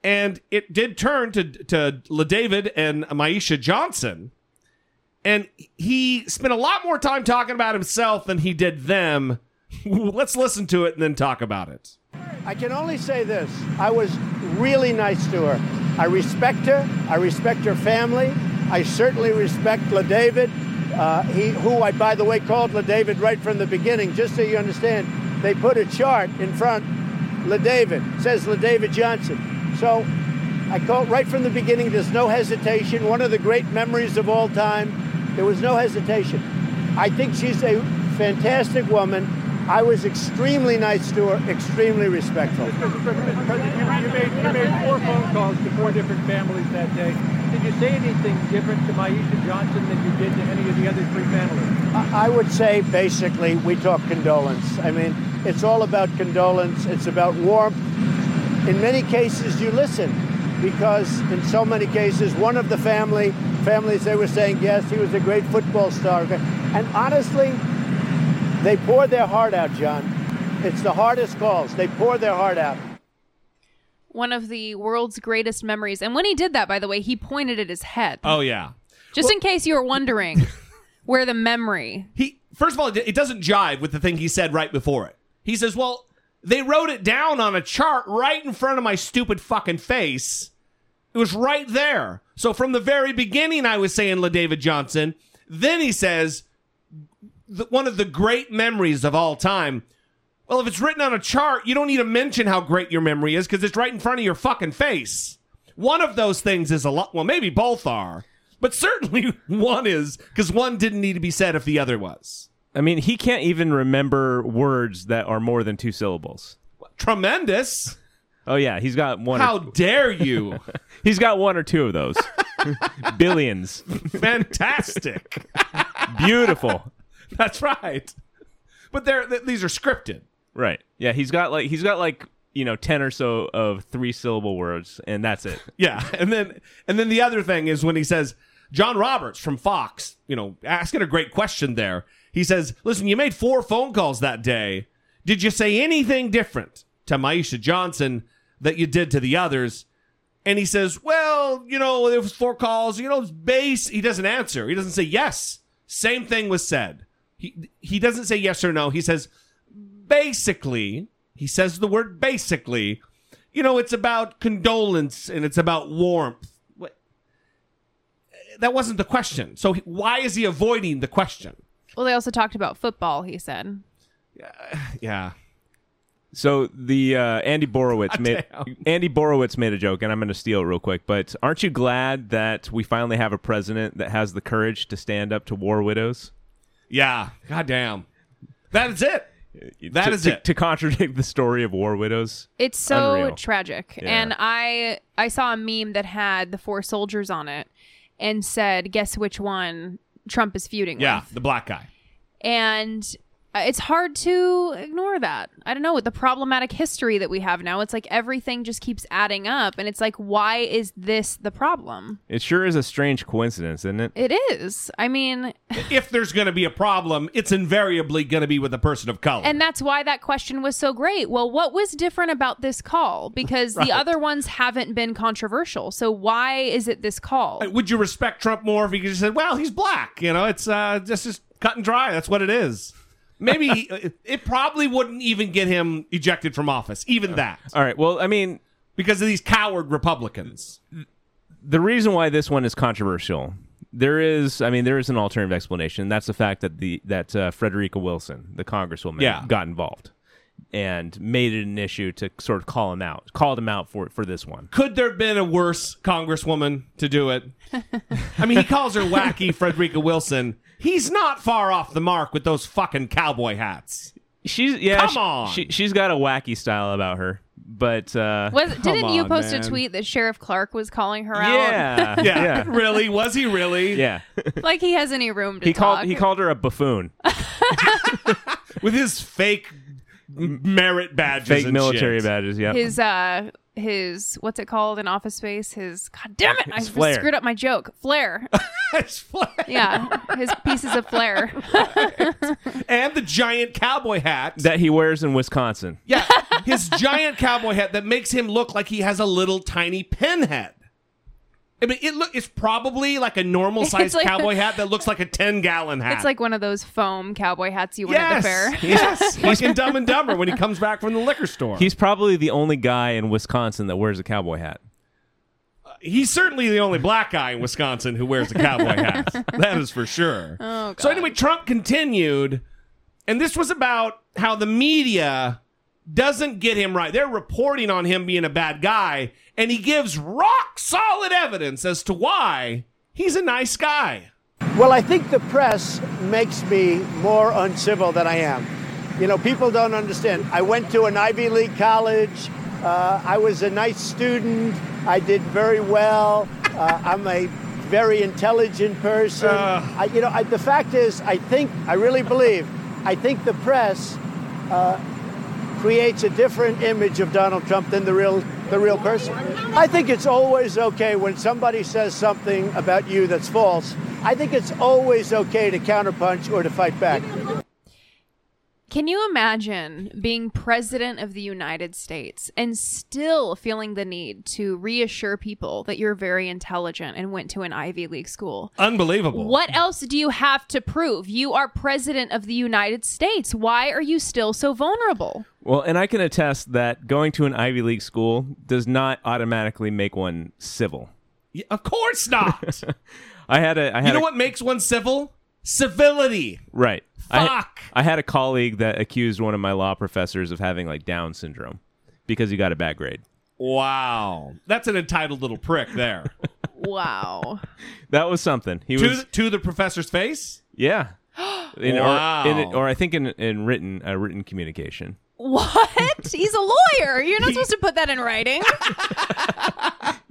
And it did turn to, to LaDavid and Myeshia Johnson. And he spent a lot more time talking about himself than he did them. [laughs] Let's listen to it and then talk about it. I can only say this. I was really nice to her. I respect her. I respect her family. I certainly respect LaDavid, uh, he, who I, by the way, called LaDavid right from the beginning, just so you understand. They put a chart in front, LaDavid, says LaDavid Johnson. So I called right from the beginning, there's no hesitation. One of the great memories of all time. There was no hesitation. I think she's a fantastic woman. I was extremely nice to her, extremely respectful. Mr. President, you, you made, you made four phone calls to four different families that day. Did you say anything different to Myeshia Johnson than you did to any of the other three families? I I would say basically we talk condolence. I mean, it's all about condolence, it's about warmth. In many cases, you listen because in so many cases, one of the family families they were saying, yes, he was a great football star. And honestly, they poured their heart out, John. It's the hardest calls. They pour their heart out. One of the world's greatest memories. And when he did that, by the way, he pointed at his head. Oh yeah. Just in case you were wondering [laughs] where the memory. He first of all, it it doesn't jive with the thing he said right before it. He says, "Well, they wrote it down on a chart right in front of my stupid fucking face. It was right there. So from the very beginning, I was saying LaDavid Johnson. Then he says, the, one of the great memories of all time. Well, if it's written on a chart, you don't need to mention how great your memory is because it's right in front of your fucking face. One of those things is a lot. Well, maybe both are, but certainly [laughs] one is because one didn't need to be said if the other was. I mean, he can't even remember words that are more than two syllables. Tremendous. Oh yeah, he's got one. How or, dare you? [laughs] he's got one or two of those. [laughs] Billions. Fantastic. Beautiful. [laughs] That's right. But they're th- these are scripted. Right. Yeah, he's got like he's got like you know ten or so of three syllable words, and that's it. [laughs] Yeah, and then and then the other thing is when he says John Roberts from Fox, you know, asking a great question there. He says, "Listen, you made four phone calls that day. Did you say anything different to Myeshia Johnson that you did to the others?" And he says, "Well, you know, there was four calls. You know, it's base." He doesn't answer. He doesn't say yes. Same thing was said. He he doesn't say yes or no. He says basically. He says the word basically. You know, it's about condolence and it's about warmth. What- That wasn't the question. So he- why is he avoiding the question? Well, they also talked about football, he said. Yeah. yeah. So the uh, Andy Borowitz [laughs] made Andy Borowitz made a joke, and I'm going to steal it real quick. But aren't you glad that we finally have a president that has the courage to stand up to war widows? Yeah. God damn. That is it. That to, is to, it. to contradict the story of war widows. It's so Unreal. tragic. Yeah. And I I saw a meme that had the four soldiers on it and said, "Guess which one Trump is feuding Yeah, with." Yeah, the black guy. And it's hard to ignore that. I don't know with the problematic history that we have now. It's like everything just keeps adding up and it's like why is this the problem? It sure is a strange coincidence, isn't it? It is. I mean, [laughs] If there's going to be a problem, it's invariably going to be with a person of color. And that's why that question was so great. Well, what was different about this call? Because Right. the other ones haven't been controversial. So why is it this call? Would you respect Trump more if he just said, "Well, he's black"? You know, it's uh, just just cut and dry. That's what it is. Maybe it probably wouldn't even get him ejected from office. Even that. All right. Well, I mean, because of these coward Republicans. the reason why this one is controversial there is i mean there is an alternative explanation that's the fact that the that uh, frederica wilson the congresswoman Yeah. got involved and made it an issue to sort of call him out called him out for for this one Could there have been a worse congresswoman to do it? [laughs] I mean, he calls her wacky Frederica Wilson. He's not far off the mark with those fucking cowboy hats. she's yeah Come she- on. she, she's got a wacky style about her but uh Was, didn't you post man. a tweet that Sheriff Clarke was calling her out? yeah [laughs] Yeah, yeah [laughs] really? Was he really? yeah like he has any room to he talk. called he called her a buffoon With his fake m- merit badges, fake and military shit. badges yeah his uh his what's it called in Office Space? His God damn it! I His just flair. screwed up my joke. Flair. [laughs] His flag. Yeah, his pieces of [laughs] flair. and the giant cowboy hat. that he wears in wisconsin yeah, his giant cowboy hat that makes him look like he has a little tiny pinhead. I mean, it look it's probably like a normal [laughs] sized like- cowboy hat that [laughs] looks like a ten gallon hat. It's like one of those foam cowboy hats you win at the fair. yes, [laughs] like in Dumb and Dumber when he comes back from the liquor store. he's probably the only guy in wisconsin that wears a cowboy hat uh, He's certainly the only black guy in Wisconsin who wears a cowboy hat. That is for sure. Oh, so anyway, Trump continued, and this was about how the media doesn't get him right. They're reporting on him being a bad guy, and he gives rock solid evidence as to why he's a nice guy. Well, I think the press makes me more uncivil than I am. You know, people don't understand. I went to an Ivy League college. Uh, I was a nice student. I did very well. Uh, I'm a very intelligent person. I, you know, I, the fact is, I think, I really believe, I think the press uh, creates a different image of Donald Trump than the real, the real person. I think it's always okay when somebody says something about you that's false. I think it's always okay to counterpunch or to fight back. Can you imagine being president of the United States and still feeling the need to reassure people that you're very intelligent and went to an Ivy League school? Unbelievable. What else do you have to prove? You are president of the United States. Why are you still so vulnerable? Well, and I can attest that going to an Ivy League school does not automatically make one civil. Yeah, of course not. [laughs] I had a. I had you know a, what makes one civil? Civility. Right. I- Fuck. I, had a colleague that accused one of my law professors of having like Down syndrome because he got a bad grade. Wow. That's an entitled little prick there. [laughs] Wow. That was something. He to, was the, to the professor's face? yeah. [gasps] In, Wow. or, in, or I think in in written uh, written communication. What? He's a lawyer. You're not [laughs] supposed to put that in writing.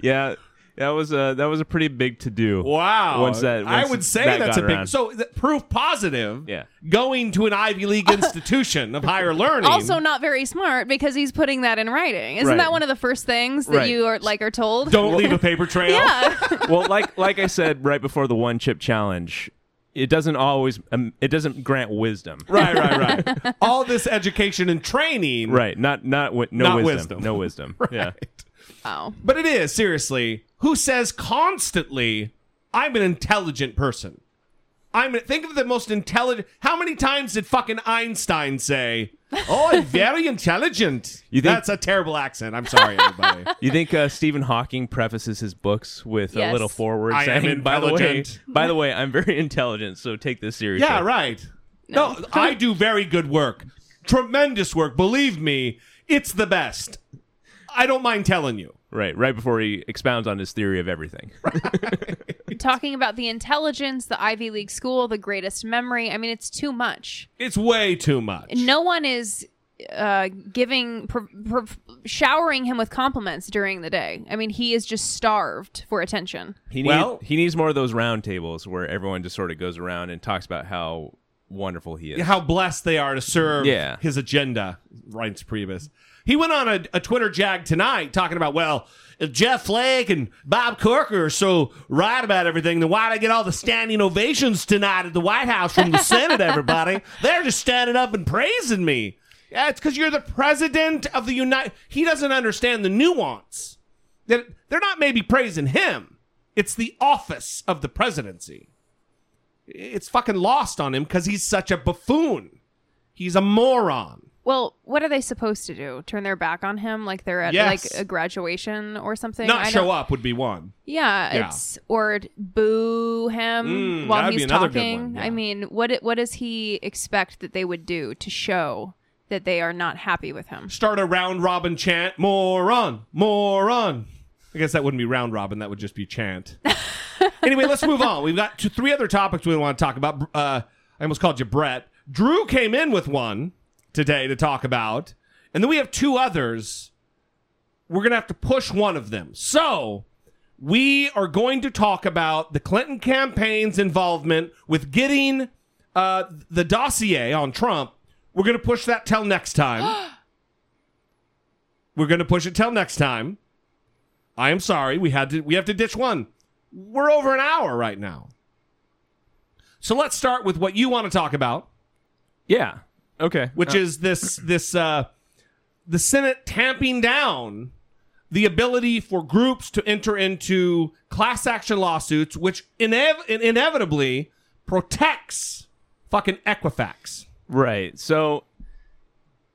Yeah, that was a that was a pretty big to do. Wow. Once that, I would say that that's got a big around. so th- proof positive. Yeah. Going to an Ivy League [laughs] institution of higher learning. also not very smart because he's putting that in writing. Isn't Right. that one of the first things that Right. you are like are told? don't leave a [laughs] paper trail. Yeah. [laughs] well, like like I said right before the one chip challenge, it doesn't always um, it doesn't grant wisdom. Right, right, right. All this education and training. Right. Not not wi- no Not wisdom. wisdom. No wisdom. Yeah. Oh. But it is, seriously. Who says constantly, I'm an intelligent person? I'm think of the most intelligent. How many times did fucking Einstein say, "Oh, I'm [laughs] very intelligent"? You think- That's a terrible accent. I'm sorry, everybody. [laughs] You think uh, Stephen Hawking prefaces his books with Yes. a little forward I am saying, "By the way, intelligent." by the way, I'm very intelligent, so take this seriously." yeah, right. No, I do very good work, tremendous work. Believe me, it's the best. I don't mind telling you. Right. Right before he expounds on his theory of everything. [laughs] [laughs] Talking about the intelligence, the Ivy League school, the greatest memory. I mean, it's too much. It's way too much. No one is uh, giving, pr- pr- showering him with compliments during the day. I mean, he is just starved for attention. He need, Well- he needs more of those round tables where everyone just sort of goes around and talks about how wonderful he is. how blessed they are to serve Yeah. his agenda, Reince Priebus. He went on a, a Twitter jag tonight talking about, well, if Jeff Flake and Bob Corker are so right about everything, then why did I get all the standing ovations tonight at the White House from the [laughs] Senate, everybody? They're just standing up and praising me. Yeah, it's because you're the president of the United... He doesn't understand the nuance. That They're not maybe praising him. It's the office of the presidency it's fucking lost on him because he's such a buffoon. He's a moron. Well, what are they supposed to do? Turn their back on him like they're at Yes. like a graduation or something? Not I show don't- up would be one. Yeah, Yeah. it's or boo him Mm, while he's talking. yeah. I mean, what what does he expect that they would do to show that they are not happy with him? Start a round robin chant. Moron, moron. I guess that wouldn't be round robin. That would just be chant. [laughs] anyway, let's move on. We've got two, three other topics we want to talk about. Uh, I almost called you Brett. Drew came in with one today to talk about, and then we have two others. We're gonna have to push one of them. So we are going to talk about the Clinton campaign's involvement with getting uh, the dossier on Trump. We're going to push that till next time. [gasps] We're going to push it till next time. I am sorry. We had to. We have to ditch one. We're over an hour right now. So let's start with what you want to talk about, Yeah. Okay. which Uh, is this this uh, the Senate tamping down the ability for groups to enter into class action lawsuits, which inev- inevitably protects fucking Equifax. Right. So,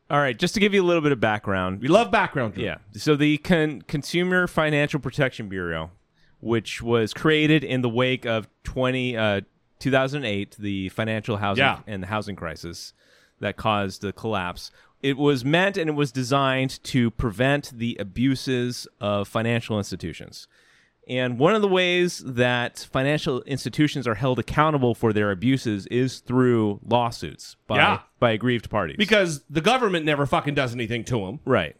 all right, just to give you a little bit of background. We love background. Drew. Yeah. So the Con- Consumer Financial Protection Bureau, which was created in the wake of 20, uh, 2008, the financial housing Yeah. and the housing crisis that caused the collapse. It was meant and it was designed to prevent the abuses of financial institutions. And one of the ways that financial institutions are held accountable for their abuses is through lawsuits by, Yeah. by aggrieved parties. because the government never fucking does anything to them. Right.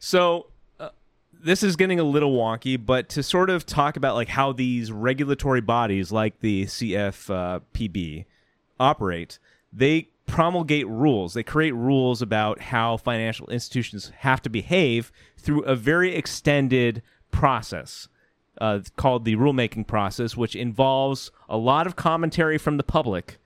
So uh, this is getting a little wonky, but to sort of talk about like how these regulatory bodies like the CFPB operate, they promulgate rules. They create rules about how financial institutions have to behave through a very extended process. Uh, called the rulemaking process, which involves a lot of commentary from the public,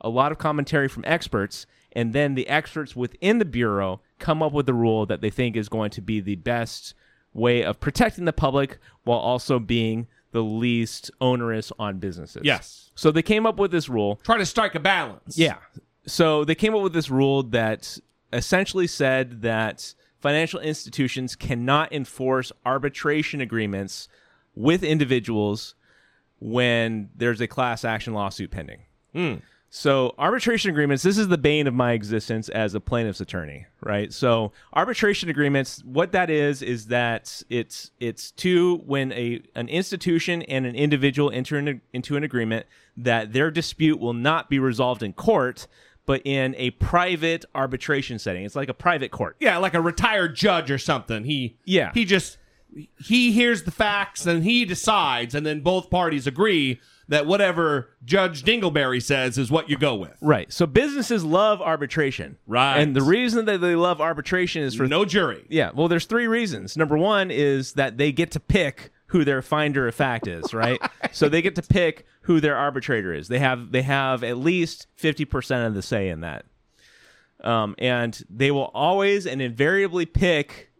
a lot of commentary from experts, and then the experts within the bureau come up with a rule that they think is going to be the best way of protecting the public while also being the least onerous on businesses. Yes. So they came up with this rule. Try to strike a balance. Yeah. So they came up with this rule that essentially said that financial institutions cannot enforce arbitration agreements with individuals when there's a class action lawsuit pending. Hmm. So arbitration agreements, this is the bane of my existence as a plaintiff's attorney, right? So arbitration agreements, what that is is that it's it's two when a an institution and an individual enter in into an agreement that their dispute will not be resolved in court, but in a private arbitration setting. It's like a private court. Yeah, like a retired judge or something. He Yeah. He just he hears the facts and he decides, and then both parties agree that whatever Judge Dingleberry says is what you go with. Right. So businesses love arbitration. Right. And the reason that they love arbitration is for no jury. Yeah. Well, there's three reasons. Number one is that they get to pick who their finder of fact is, right? so they get to pick who their arbitrator is. They have they have at least fifty percent of the say in that. Um, and they will always and invariably pick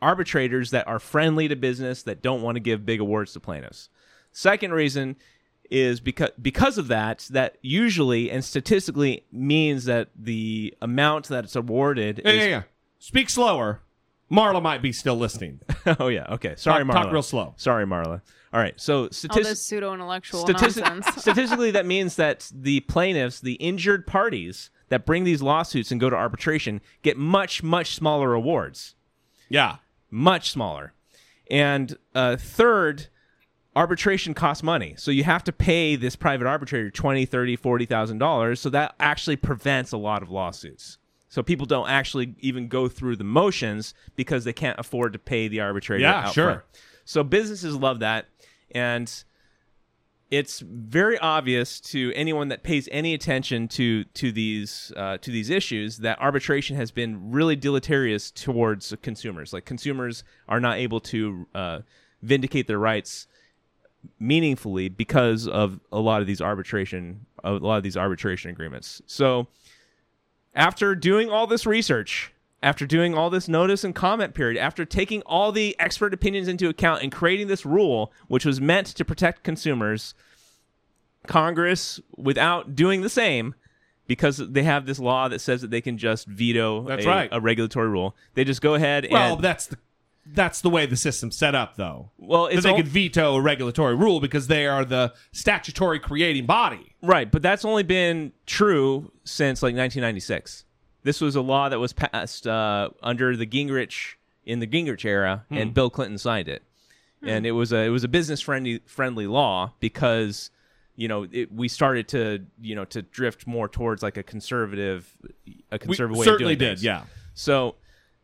arbitrators that are friendly to business that don't want to give big awards to plaintiffs. Second reason is because because of that that usually and statistically means that the amount that it's awarded Yeah, is yeah, yeah. Speak slower. Marla might be still listening. [laughs] oh yeah, okay. Sorry, Talk- Marla. talk real slow. Sorry, Marla. All right. So All statis- this pseudo intellectual statistic- nonsense. [laughs] statistically, that means that the plaintiffs, the injured parties that bring these lawsuits and go to arbitration, get much much smaller awards. Yeah, much smaller. And uh, third, arbitration costs money so you have to pay this private arbitrator 20 30 40 thousand dollars so that actually prevents a lot of lawsuits so people don't actually even go through the motions because they can't afford to pay the arbitrator Yeah, out sure. front. so businesses love that and it's very obvious to anyone that pays any attention to to these uh, to these issues that arbitration has been really deleterious towards consumers. Like consumers are not able to uh, vindicate their rights meaningfully because of a lot of these arbitration a lot of these arbitration agreements. So after doing all this research, after doing all this notice and comment period, after taking all the expert opinions into account and creating this rule, which was meant to protect consumers, Congress, without doing the same, because they have this law that says that they can just veto That's a, right. a regulatory rule, they just go ahead Well, and that's the that's the way the system's set up, though. Well, That they al- could veto a regulatory rule because they are the statutory creating body. Right, but that's only been true since like 1996. This was a law that was passed uh, under the Gingrich in the Gingrich era, Hmm. and Bill Clinton signed it. And it was a it was a business friendly friendly law because you know it, we started to you know to drift more towards like a conservative a conservative way certainly of doing did, things. yeah. So,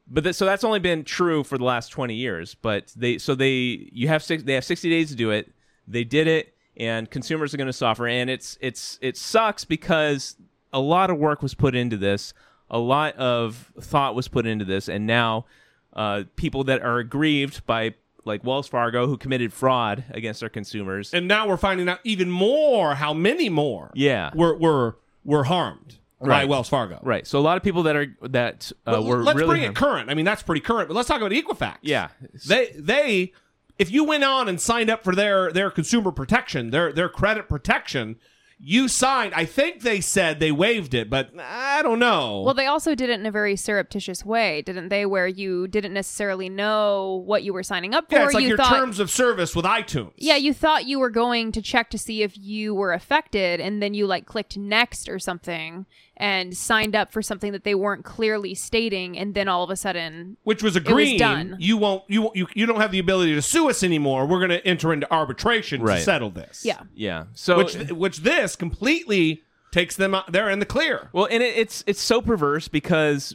but th- so that's only been true for the last twenty years. But they so they you have six they have sixty days to do it. They did it, and consumers are going to suffer. And it's it's it sucks because a lot of work was put into this, a lot of thought was put into this, and now uh, people that are aggrieved by like Wells Fargo who committed fraud against their consumers. And now we're finding out even more how many more Yeah. were were were harmed by Right. Wells Fargo. Right. So a lot of people that are that uh, were let's really bring harmed- it current. I mean, that's pretty current. But let's talk about Equifax. Yeah. They they if you went on and signed up for their their consumer protection, their their credit protection, you signed. I think they said they waived it, but I don't know. Well, they also did it in a very surreptitious way, didn't they? Where you didn't necessarily know what you were signing up for. yeah, it's like you your thought, terms of service with iTunes. Yeah, you thought you were going to check to see if you were affected, and then you like clicked next or something and signed up for something that they weren't clearly stating, and then all of a sudden, which was it agreeing done. you won't you won't- you you don't have the ability to sue us anymore. We're going to enter into arbitration Right. to settle this. Yeah. Yeah. So which which this completely takes them out. They're in the clear. Well, and it, it's it's so perverse because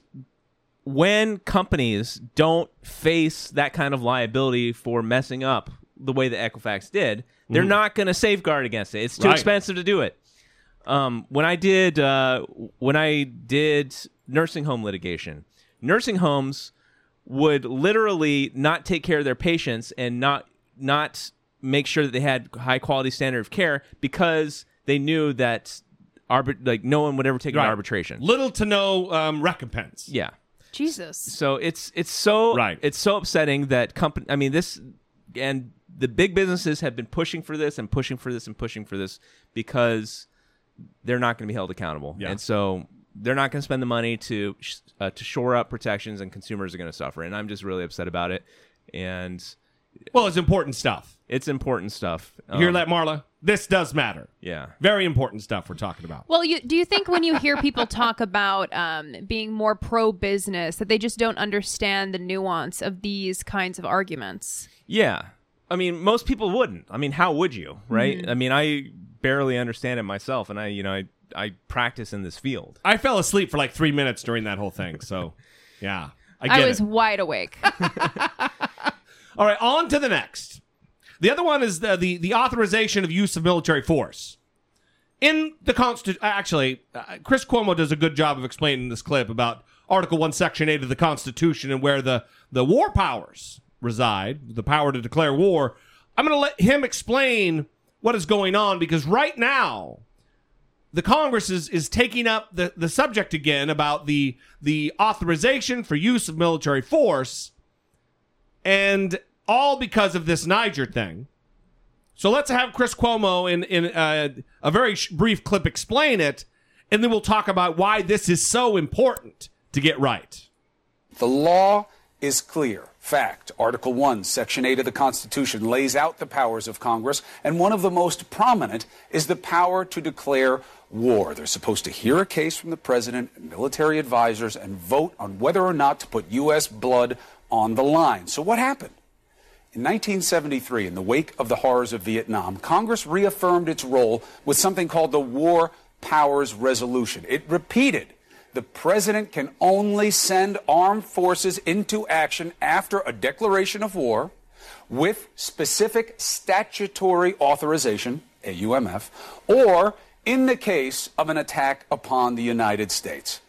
when companies don't face that kind of liability for messing up the way that Equifax did, they're Mhm. not going to safeguard against it. It's too Right. expensive to do it. Um, when I did uh, when I did nursing home litigation, nursing homes would literally not take care of their patients and not not make sure that they had high quality standard of care because they knew that arbit like no one would ever take Right. an arbitration. Little to no um, recompense. Yeah. Jesus. So it's it's so Right. it's so upsetting that company. I mean this and the big businesses have been pushing for this and pushing for this and pushing for this because they're not going to be held accountable. Yeah. And so they're not going to spend the money to sh- uh, to shore up protections, and consumers are going to suffer. And I'm just really upset about it. And Well, it's important stuff. it's important stuff. You hear Um, that, Marla? This does matter. Yeah. Very important stuff we're talking about. Well, you, do you think when you hear people talk about um, being more pro business that they just don't understand the nuance of these kinds of arguments? Yeah. I mean, most people wouldn't. I mean, how would you, right? Mhm. I mean, I barely understand it myself, and I, you know, I, I practice in this field. I fell asleep for like three minutes during that whole thing. So, yeah. I I, was it. wide awake. [laughs] All right, on to the next. The other one is the the, the authorization of use of military force. In the Constitution, actually, uh, Chris Cuomo does a good job of explaining this clip about Article 1, Section 8 of the Constitution and where the, the war powers reside, the power to declare war. I'm going to let him explain what is going on because right now, the Congress is, is taking up the, the subject again about the the authorization for use of military force and all because of this Niger thing. So let's have Chris Cuomo in in uh, a very sh- brief clip explain it, and then we'll talk about why this is so important to get right. The law is clear. Fact. Article 1, Section 8 of the Constitution lays out the powers of Congress, and one of the most prominent is the power to declare war. They're supposed to hear a case from the president and military advisors and vote on whether or not to put U.S. blood on the line. So, what happened? In 1973, in the wake of the horrors of Vietnam, Congress reaffirmed its role with something called the War Powers Resolution. It repeated the president can only send armed forces into action after a declaration of war with specific statutory authorization, AUMF, or in the case of an attack upon the United States.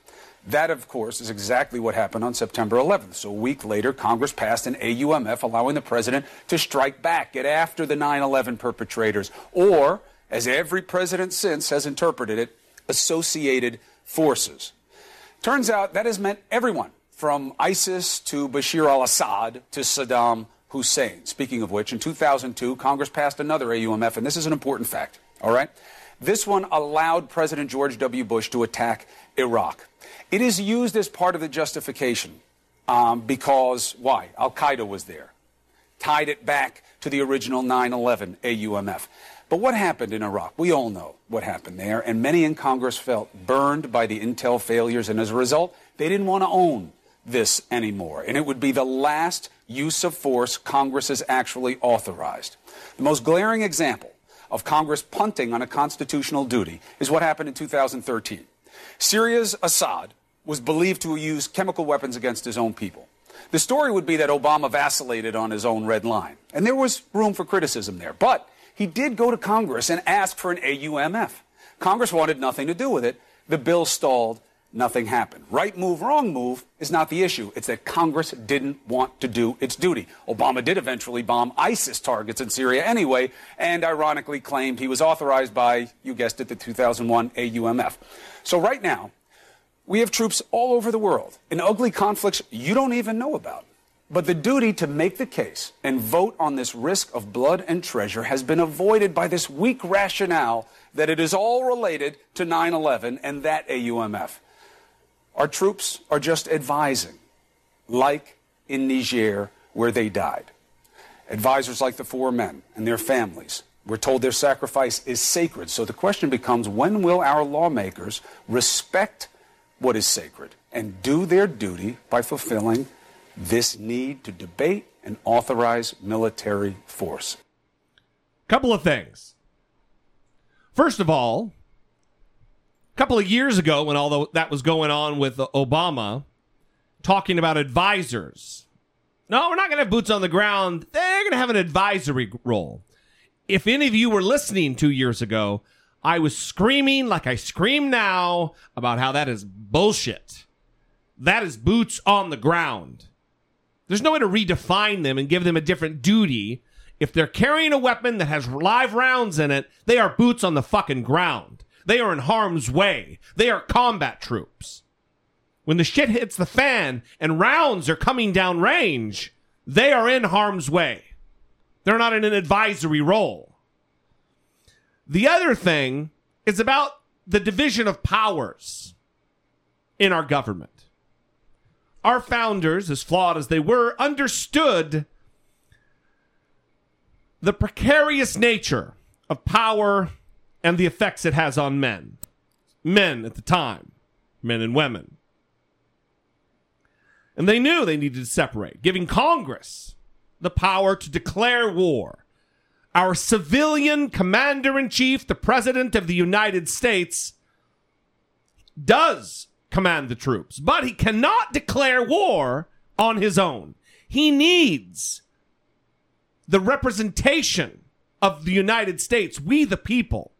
That, of course, is exactly what happened on September 11th. So a week later, Congress passed an AUMF allowing the president to strike back, get after the 9 11 perpetrators, or, as every president since has interpreted it, associated forces. Turns out that has meant everyone from ISIS to Bashar al Assad to Saddam Hussein. Speaking of which, in 2002, Congress passed another AUMF, and this is an important fact, all right? This one allowed President George W. Bush to attack Iraq. It is used as part of the justification um, because, why? Al Qaeda was there. Tied it back to the original 9 11 AUMF. But what happened in Iraq? We all know what happened there, and many in Congress felt burned by the intel failures, and as a result, they didn't want to own this anymore. And it would be the last use of force Congress has actually authorized. The most glaring example of Congress punting on a constitutional duty is what happened in 2013. Syria's Assad was believed to use chemical weapons against his own people. The story would be that Obama vacillated on his own red line, and there was room for criticism there. But he did go to Congress and ask for an AUMF. Congress wanted nothing to do with it. The bill stalled. Nothing happened. Right move, wrong move is not the issue. It's that Congress didn't want to do its duty. Obama did eventually bomb ISIS targets in Syria anyway, and ironically claimed he was authorized by, you guessed it, the 2001 AUMF. So right now, we have troops all over the world in ugly conflicts you don't even know about. But the duty to make the case and vote on this risk of blood and treasure has been avoided by this weak rationale that it is all related to 9 11 and that AUMF. Our troops are just advising, like in Niger, where they died. Advisors like the four men and their families. We're told their sacrifice is sacred. So the question becomes when will our lawmakers respect what is sacred and do their duty by fulfilling this need to debate and authorize military force? Couple of things. First of all, a couple of years ago, when all that was going on with Obama, talking about advisors. No, we're not going to have boots on the ground. They're going to have an advisory role. If any of you were listening two years ago, I was screaming like I scream now about how that is bullshit. That is boots on the ground. There's no way to redefine them and give them a different duty. If they're carrying a weapon that has live rounds in it, they are boots on the fucking ground. They are in harm's way. They are combat troops. When the shit hits the fan and rounds are coming down range, they are in harm's way. They're not in an advisory role. The other thing is about the division of powers in our government. Our founders, as flawed as they were, understood the precarious nature of power and the effects it has on men. Men at the time, men and women. And they knew they needed to separate, giving Congress the power to declare war. Our civilian commander in chief, the President of the United States, does command the troops, but he cannot declare war on his own. He needs the representation of the United States, we the people,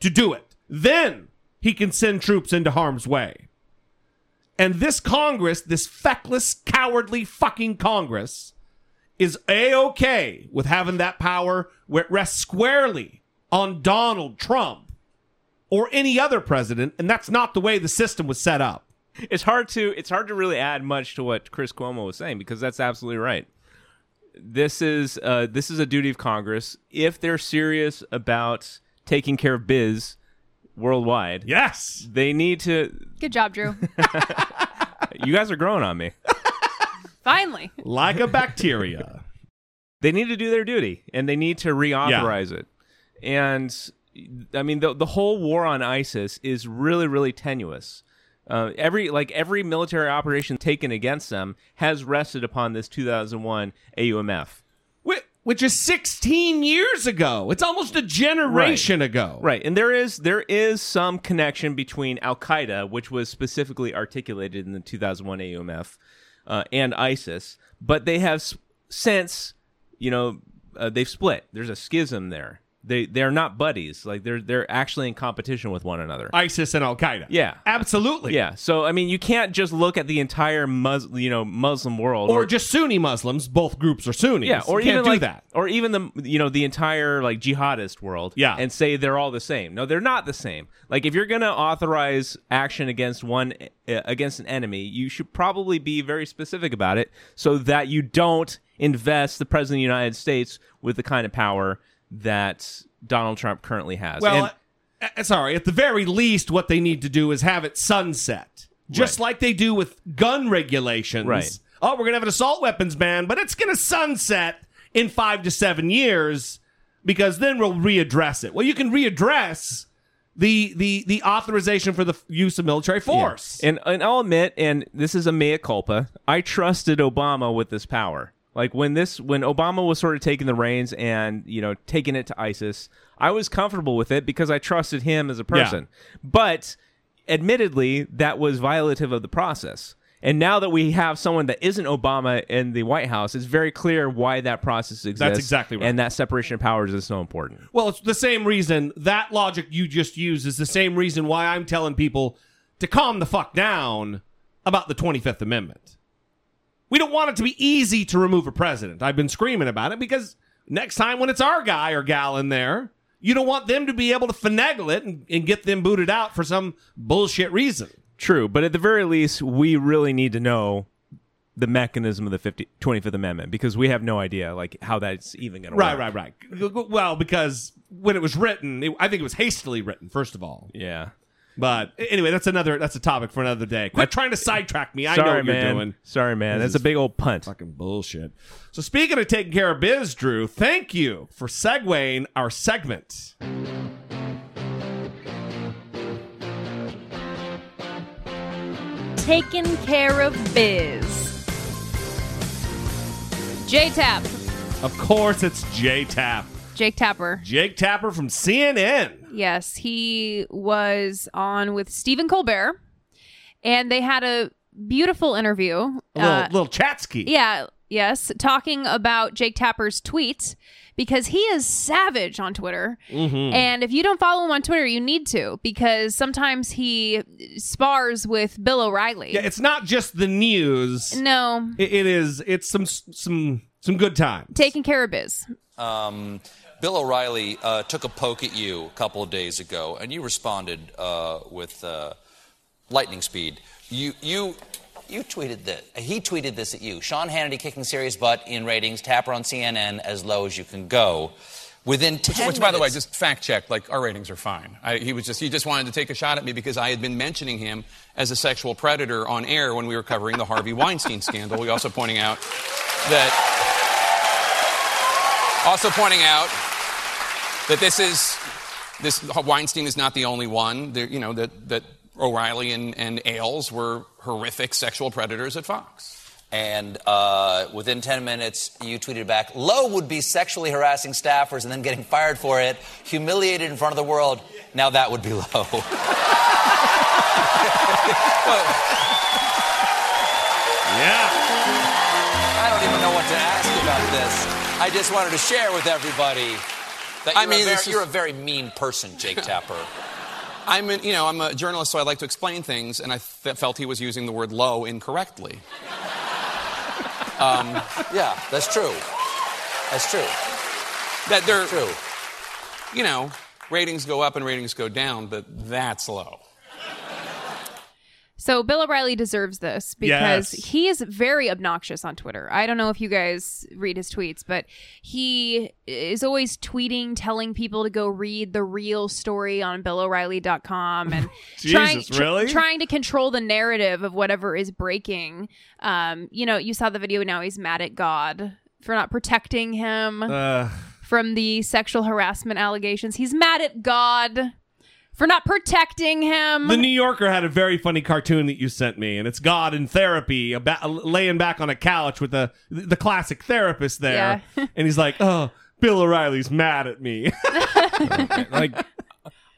to do it. Then he can send troops into harm's way. And this Congress, this feckless, cowardly fucking Congress, is a okay with having that power where it rests squarely on Donald Trump or any other president, and that's not the way the system was set up. It's hard to it's hard to really add much to what Chris Cuomo was saying because that's absolutely right. This is uh, this is a duty of Congress if they're serious about taking care of biz worldwide. Yes, they need to. Good job, Drew. [laughs] You guys are growing on me. Finally. Like a bacteria. they need to do their duty and they need to reauthorize it. And I mean, the the whole war on ISIS is really, really tenuous. Uh, every like every military operation taken against them has rested upon this 2001 AUMF. Whi- Which is 16 years ago. It's almost a generation ago. Right, and there is there is some connection between Al Qaeda, which was specifically articulated in the 2001 AUMF, uh, and ISIS, but they have s- since, you know, uh, they've split. There's a schism there. They they're not buddies. Like they're they're actually in competition with one another. ISIS and Al Qaeda. Yeah, absolutely. Yeah. So I mean, you can't just look at the entire Mus- you know Muslim world, Or just Sunni Muslims. Both groups are Sunnis. yeah, or you can't even do like, that. or even the you know the entire like jihadist world, Yeah. and say they're all the same. No, they're not the same. Like if you're gonna authorize action against one uh, against an enemy, you should probably be very specific about it, so that you don't invest the president of the United States with the kind of power that Donald Trump currently has. Well, And- uh, uh, sorry. At the very least, what they need to do is have it sunset, just like they do with gun regulations. Right. Oh, we're gonna have an assault weapons ban, but it's gonna sunset in five to seven years because then we'll readdress it. Well, you can readdress the the the authorization for the use of military force. And and I'll admit, and this is a mea culpa. I trusted Obama with this power. Like when this when Obama was sort of taking the reins and you know taking it to ISIS, I was comfortable with it because I trusted him as a Yeah. person. But admittedly, that was violative of the process. And now that we have someone that isn't Obama in the White House, it's very clear why that process exists. That's exactly right. And that separation of powers is so important. Well, it's the same reason that logic you just used is the same reason why I'm telling people to calm the fuck down about the 25th Amendment. We don't want it to be easy to remove a president. I've been screaming about it because next time when it's our guy or gal in there, you don't want them to be able to finagle it and, and get them booted out for some bullshit reason. True, but at the very least, we really need to know the mechanism of the 50, 25th Amendment because we have no idea like how that's even going to Right, work. right, right. Right. Well, because when it was written, it, I think it was hastily written, first of all. Yeah. But anyway, that's another that's a topic for another day. Quit trying to sidetrack me. I know Sorry, what you're man. doing. Sorry, man. This That's a is big old punt. Fucking bullshit. So speaking of taking care of biz, Drew, thank you for segueing our segment. Taking care of biz. J Tap. Of course, it's Jay Tapp. Jake Tapper. Jake Tapper from CNN. Yes, he was on with Stephen Colbert, and they had a beautiful interview. A little, Uh, little Chatsky. yeah, yes, talking about Jake Tapper's tweets because he is savage on Twitter. Mhm. And if you don't follow him on Twitter, you need to because sometimes he spars with Bill O'Reilly. Yeah, it's not just the news. No, It- it is. It's some some some good time. taking care of biz. Um, Bill O'Reilly uh, took a poke at you a couple of days ago, and you responded uh, with uh, lightning speed. You you you tweeted this. He tweeted this at you. Sean Hannity kicking serious butt in ratings. Tapper on CNN as low as you can go. Within Which, ten which, by the way, just fact check. Like our ratings are fine. I, he was just he just wanted to take a shot at me because I had been mentioning him as a sexual predator on air when we were covering the Harvey Weinstein scandal. We also pointing out that also pointing out that this is this Weinstein is not the only one. There, you know that that O'Reilly and, and Ailes were horrific sexual predators at Fox. And uh, within 10 minutes, you tweeted back, Low would be sexually harassing staffers and then getting fired for it, humiliated in front of the world. Now that would be low. [laughs] yeah. I don't even know what to ask about this. I just wanted to share with everybody that you're, I mean, a, very, is- you're a very mean person, Jake Tapper. I'm, a, you know, I'm a journalist, so I like to explain things, and I f- felt he was using the word low incorrectly. [laughs] Um, yeah, that's true. That's true. That they're true. You know, ratings go up and ratings go down, but that's low. So Bill O'Reilly deserves this because Yes. he is very obnoxious on Twitter. I don't know if you guys read his tweets, but he is always tweeting, telling people to go read the real story on BillO'Reilly.com and [laughs] trying, Jesus, really? trying to control the narrative of whatever is breaking. Um, you know, you saw the video. Now he's mad at God for not protecting him Uh, from the sexual harassment allegations. He's mad at God for not protecting him. The New Yorker had a very funny cartoon that you sent me, and it's God in therapy, about, laying back on a couch with the the classic therapist there, and he's like, "Oh, Bill O'Reilly's mad at me." [laughs] like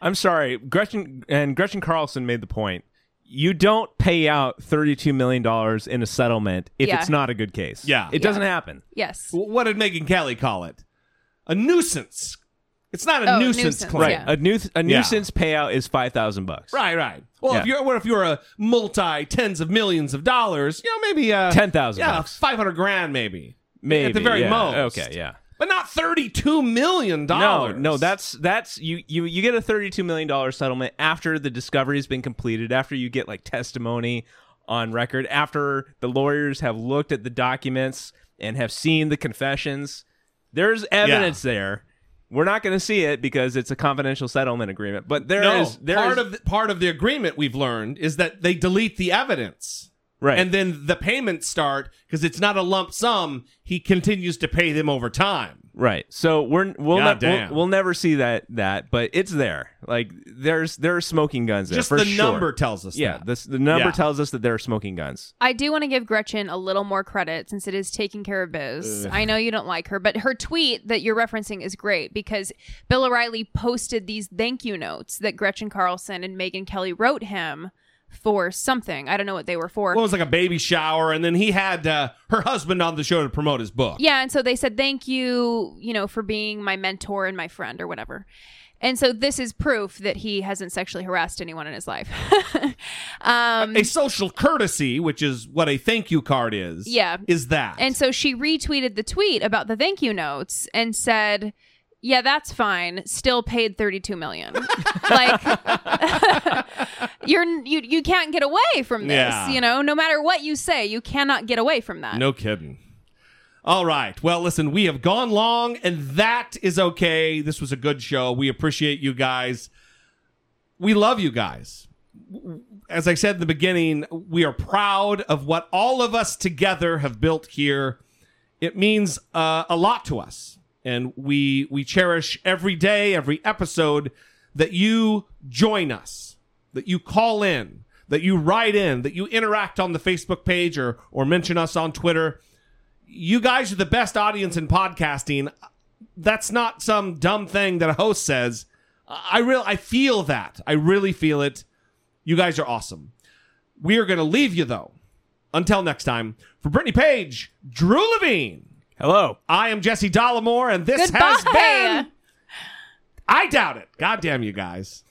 I'm sorry, Gretchen and Gretchen Carlson made the point. You don't pay out thirty-two million dollars in a settlement if Yeah. it's not a good case. Yeah. it doesn't happen. Yes. what did Megyn Kelly call it? A nuisance. It's not a Oh, nuisance, nuisance, claim. Right, a, nu- a Yeah. nuisance payout is five thousand bucks. Right, right. Well, if Yeah. you're what if you're a multi tens of millions of dollars, you know, maybe uh, Ten thousand yeah, bucks. five hundred grand, maybe, Maybe at the very yeah. most. Okay, yeah. but not thirty-two million No, dollars. no, that's that's you you you get a thirty-two million dollar settlement after the discovery has been completed, after you get like testimony on record, after the lawyers have looked at the documents and have seen the confessions. There's evidence there. We're not going to see it because it's a confidential settlement agreement, but there no, is there part is- of the, part of the agreement we've learned is that they delete the evidence. Right. And then the payments start because it's not a lump sum. He continues to pay them over time. Right. So we're we'll, God ne- we'll we'll never see that that, but it's there. Like there's there are smoking guns there. Just for the sure. number tells us Yeah, that. this the number Yeah. tells us that there are smoking guns. I do want to give Gretchen a little more credit since it is taking care of biz. Ugh. I know you don't like her, but her tweet that you're referencing is great because Bill O'Reilly posted these thank you notes that Gretchen Carlson and Megyn Kelly wrote him for something. I don't know what they were for. Well, it was like a baby shower, and then he had uh, her husband on the show to promote his book. Yeah, and so they said thank you, you know, for being my mentor and my friend or whatever. And so this is proof that he hasn't sexually harassed anyone in his life. [laughs] um, A social courtesy, which is what a thank you card is. Yeah. Is that. And so she retweeted the tweet about the thank you notes and said, "Yeah, that's fine. Still paid 32 million. like [laughs] you're you you can't get away from this, Yeah. you know? No matter what you say, you cannot get away from that." No kidding. All right. Well, listen, we have gone long, and that is okay. This was a good show. We appreciate you guys. We love you guys. As I said in the beginning, we are proud of what all of us together have built here. It means uh, a lot to us, and we we cherish every day, every episode that you join us, that you call in, that you write in, that you interact on the Facebook page or or mention us on Twitter you guys are the best audience in podcasting. That's not some dumb thing that a host says. I real I feel that. I really feel it. You guys are awesome. We are going to leave you though. Until next time, for Brittany Page, Drew Levine. Hello. I am Jesse Dollemore, and this has been. I doubt it. God damn you guys.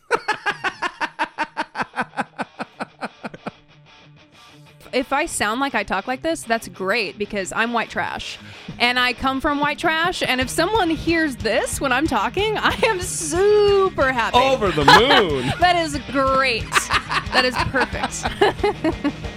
if I sound like I talk like this, that's great because I'm white trash, and I come from white trash. And if someone hears this when I'm talking, I am super happy. Over the [laughs] moon. that is great. that is perfect. [laughs]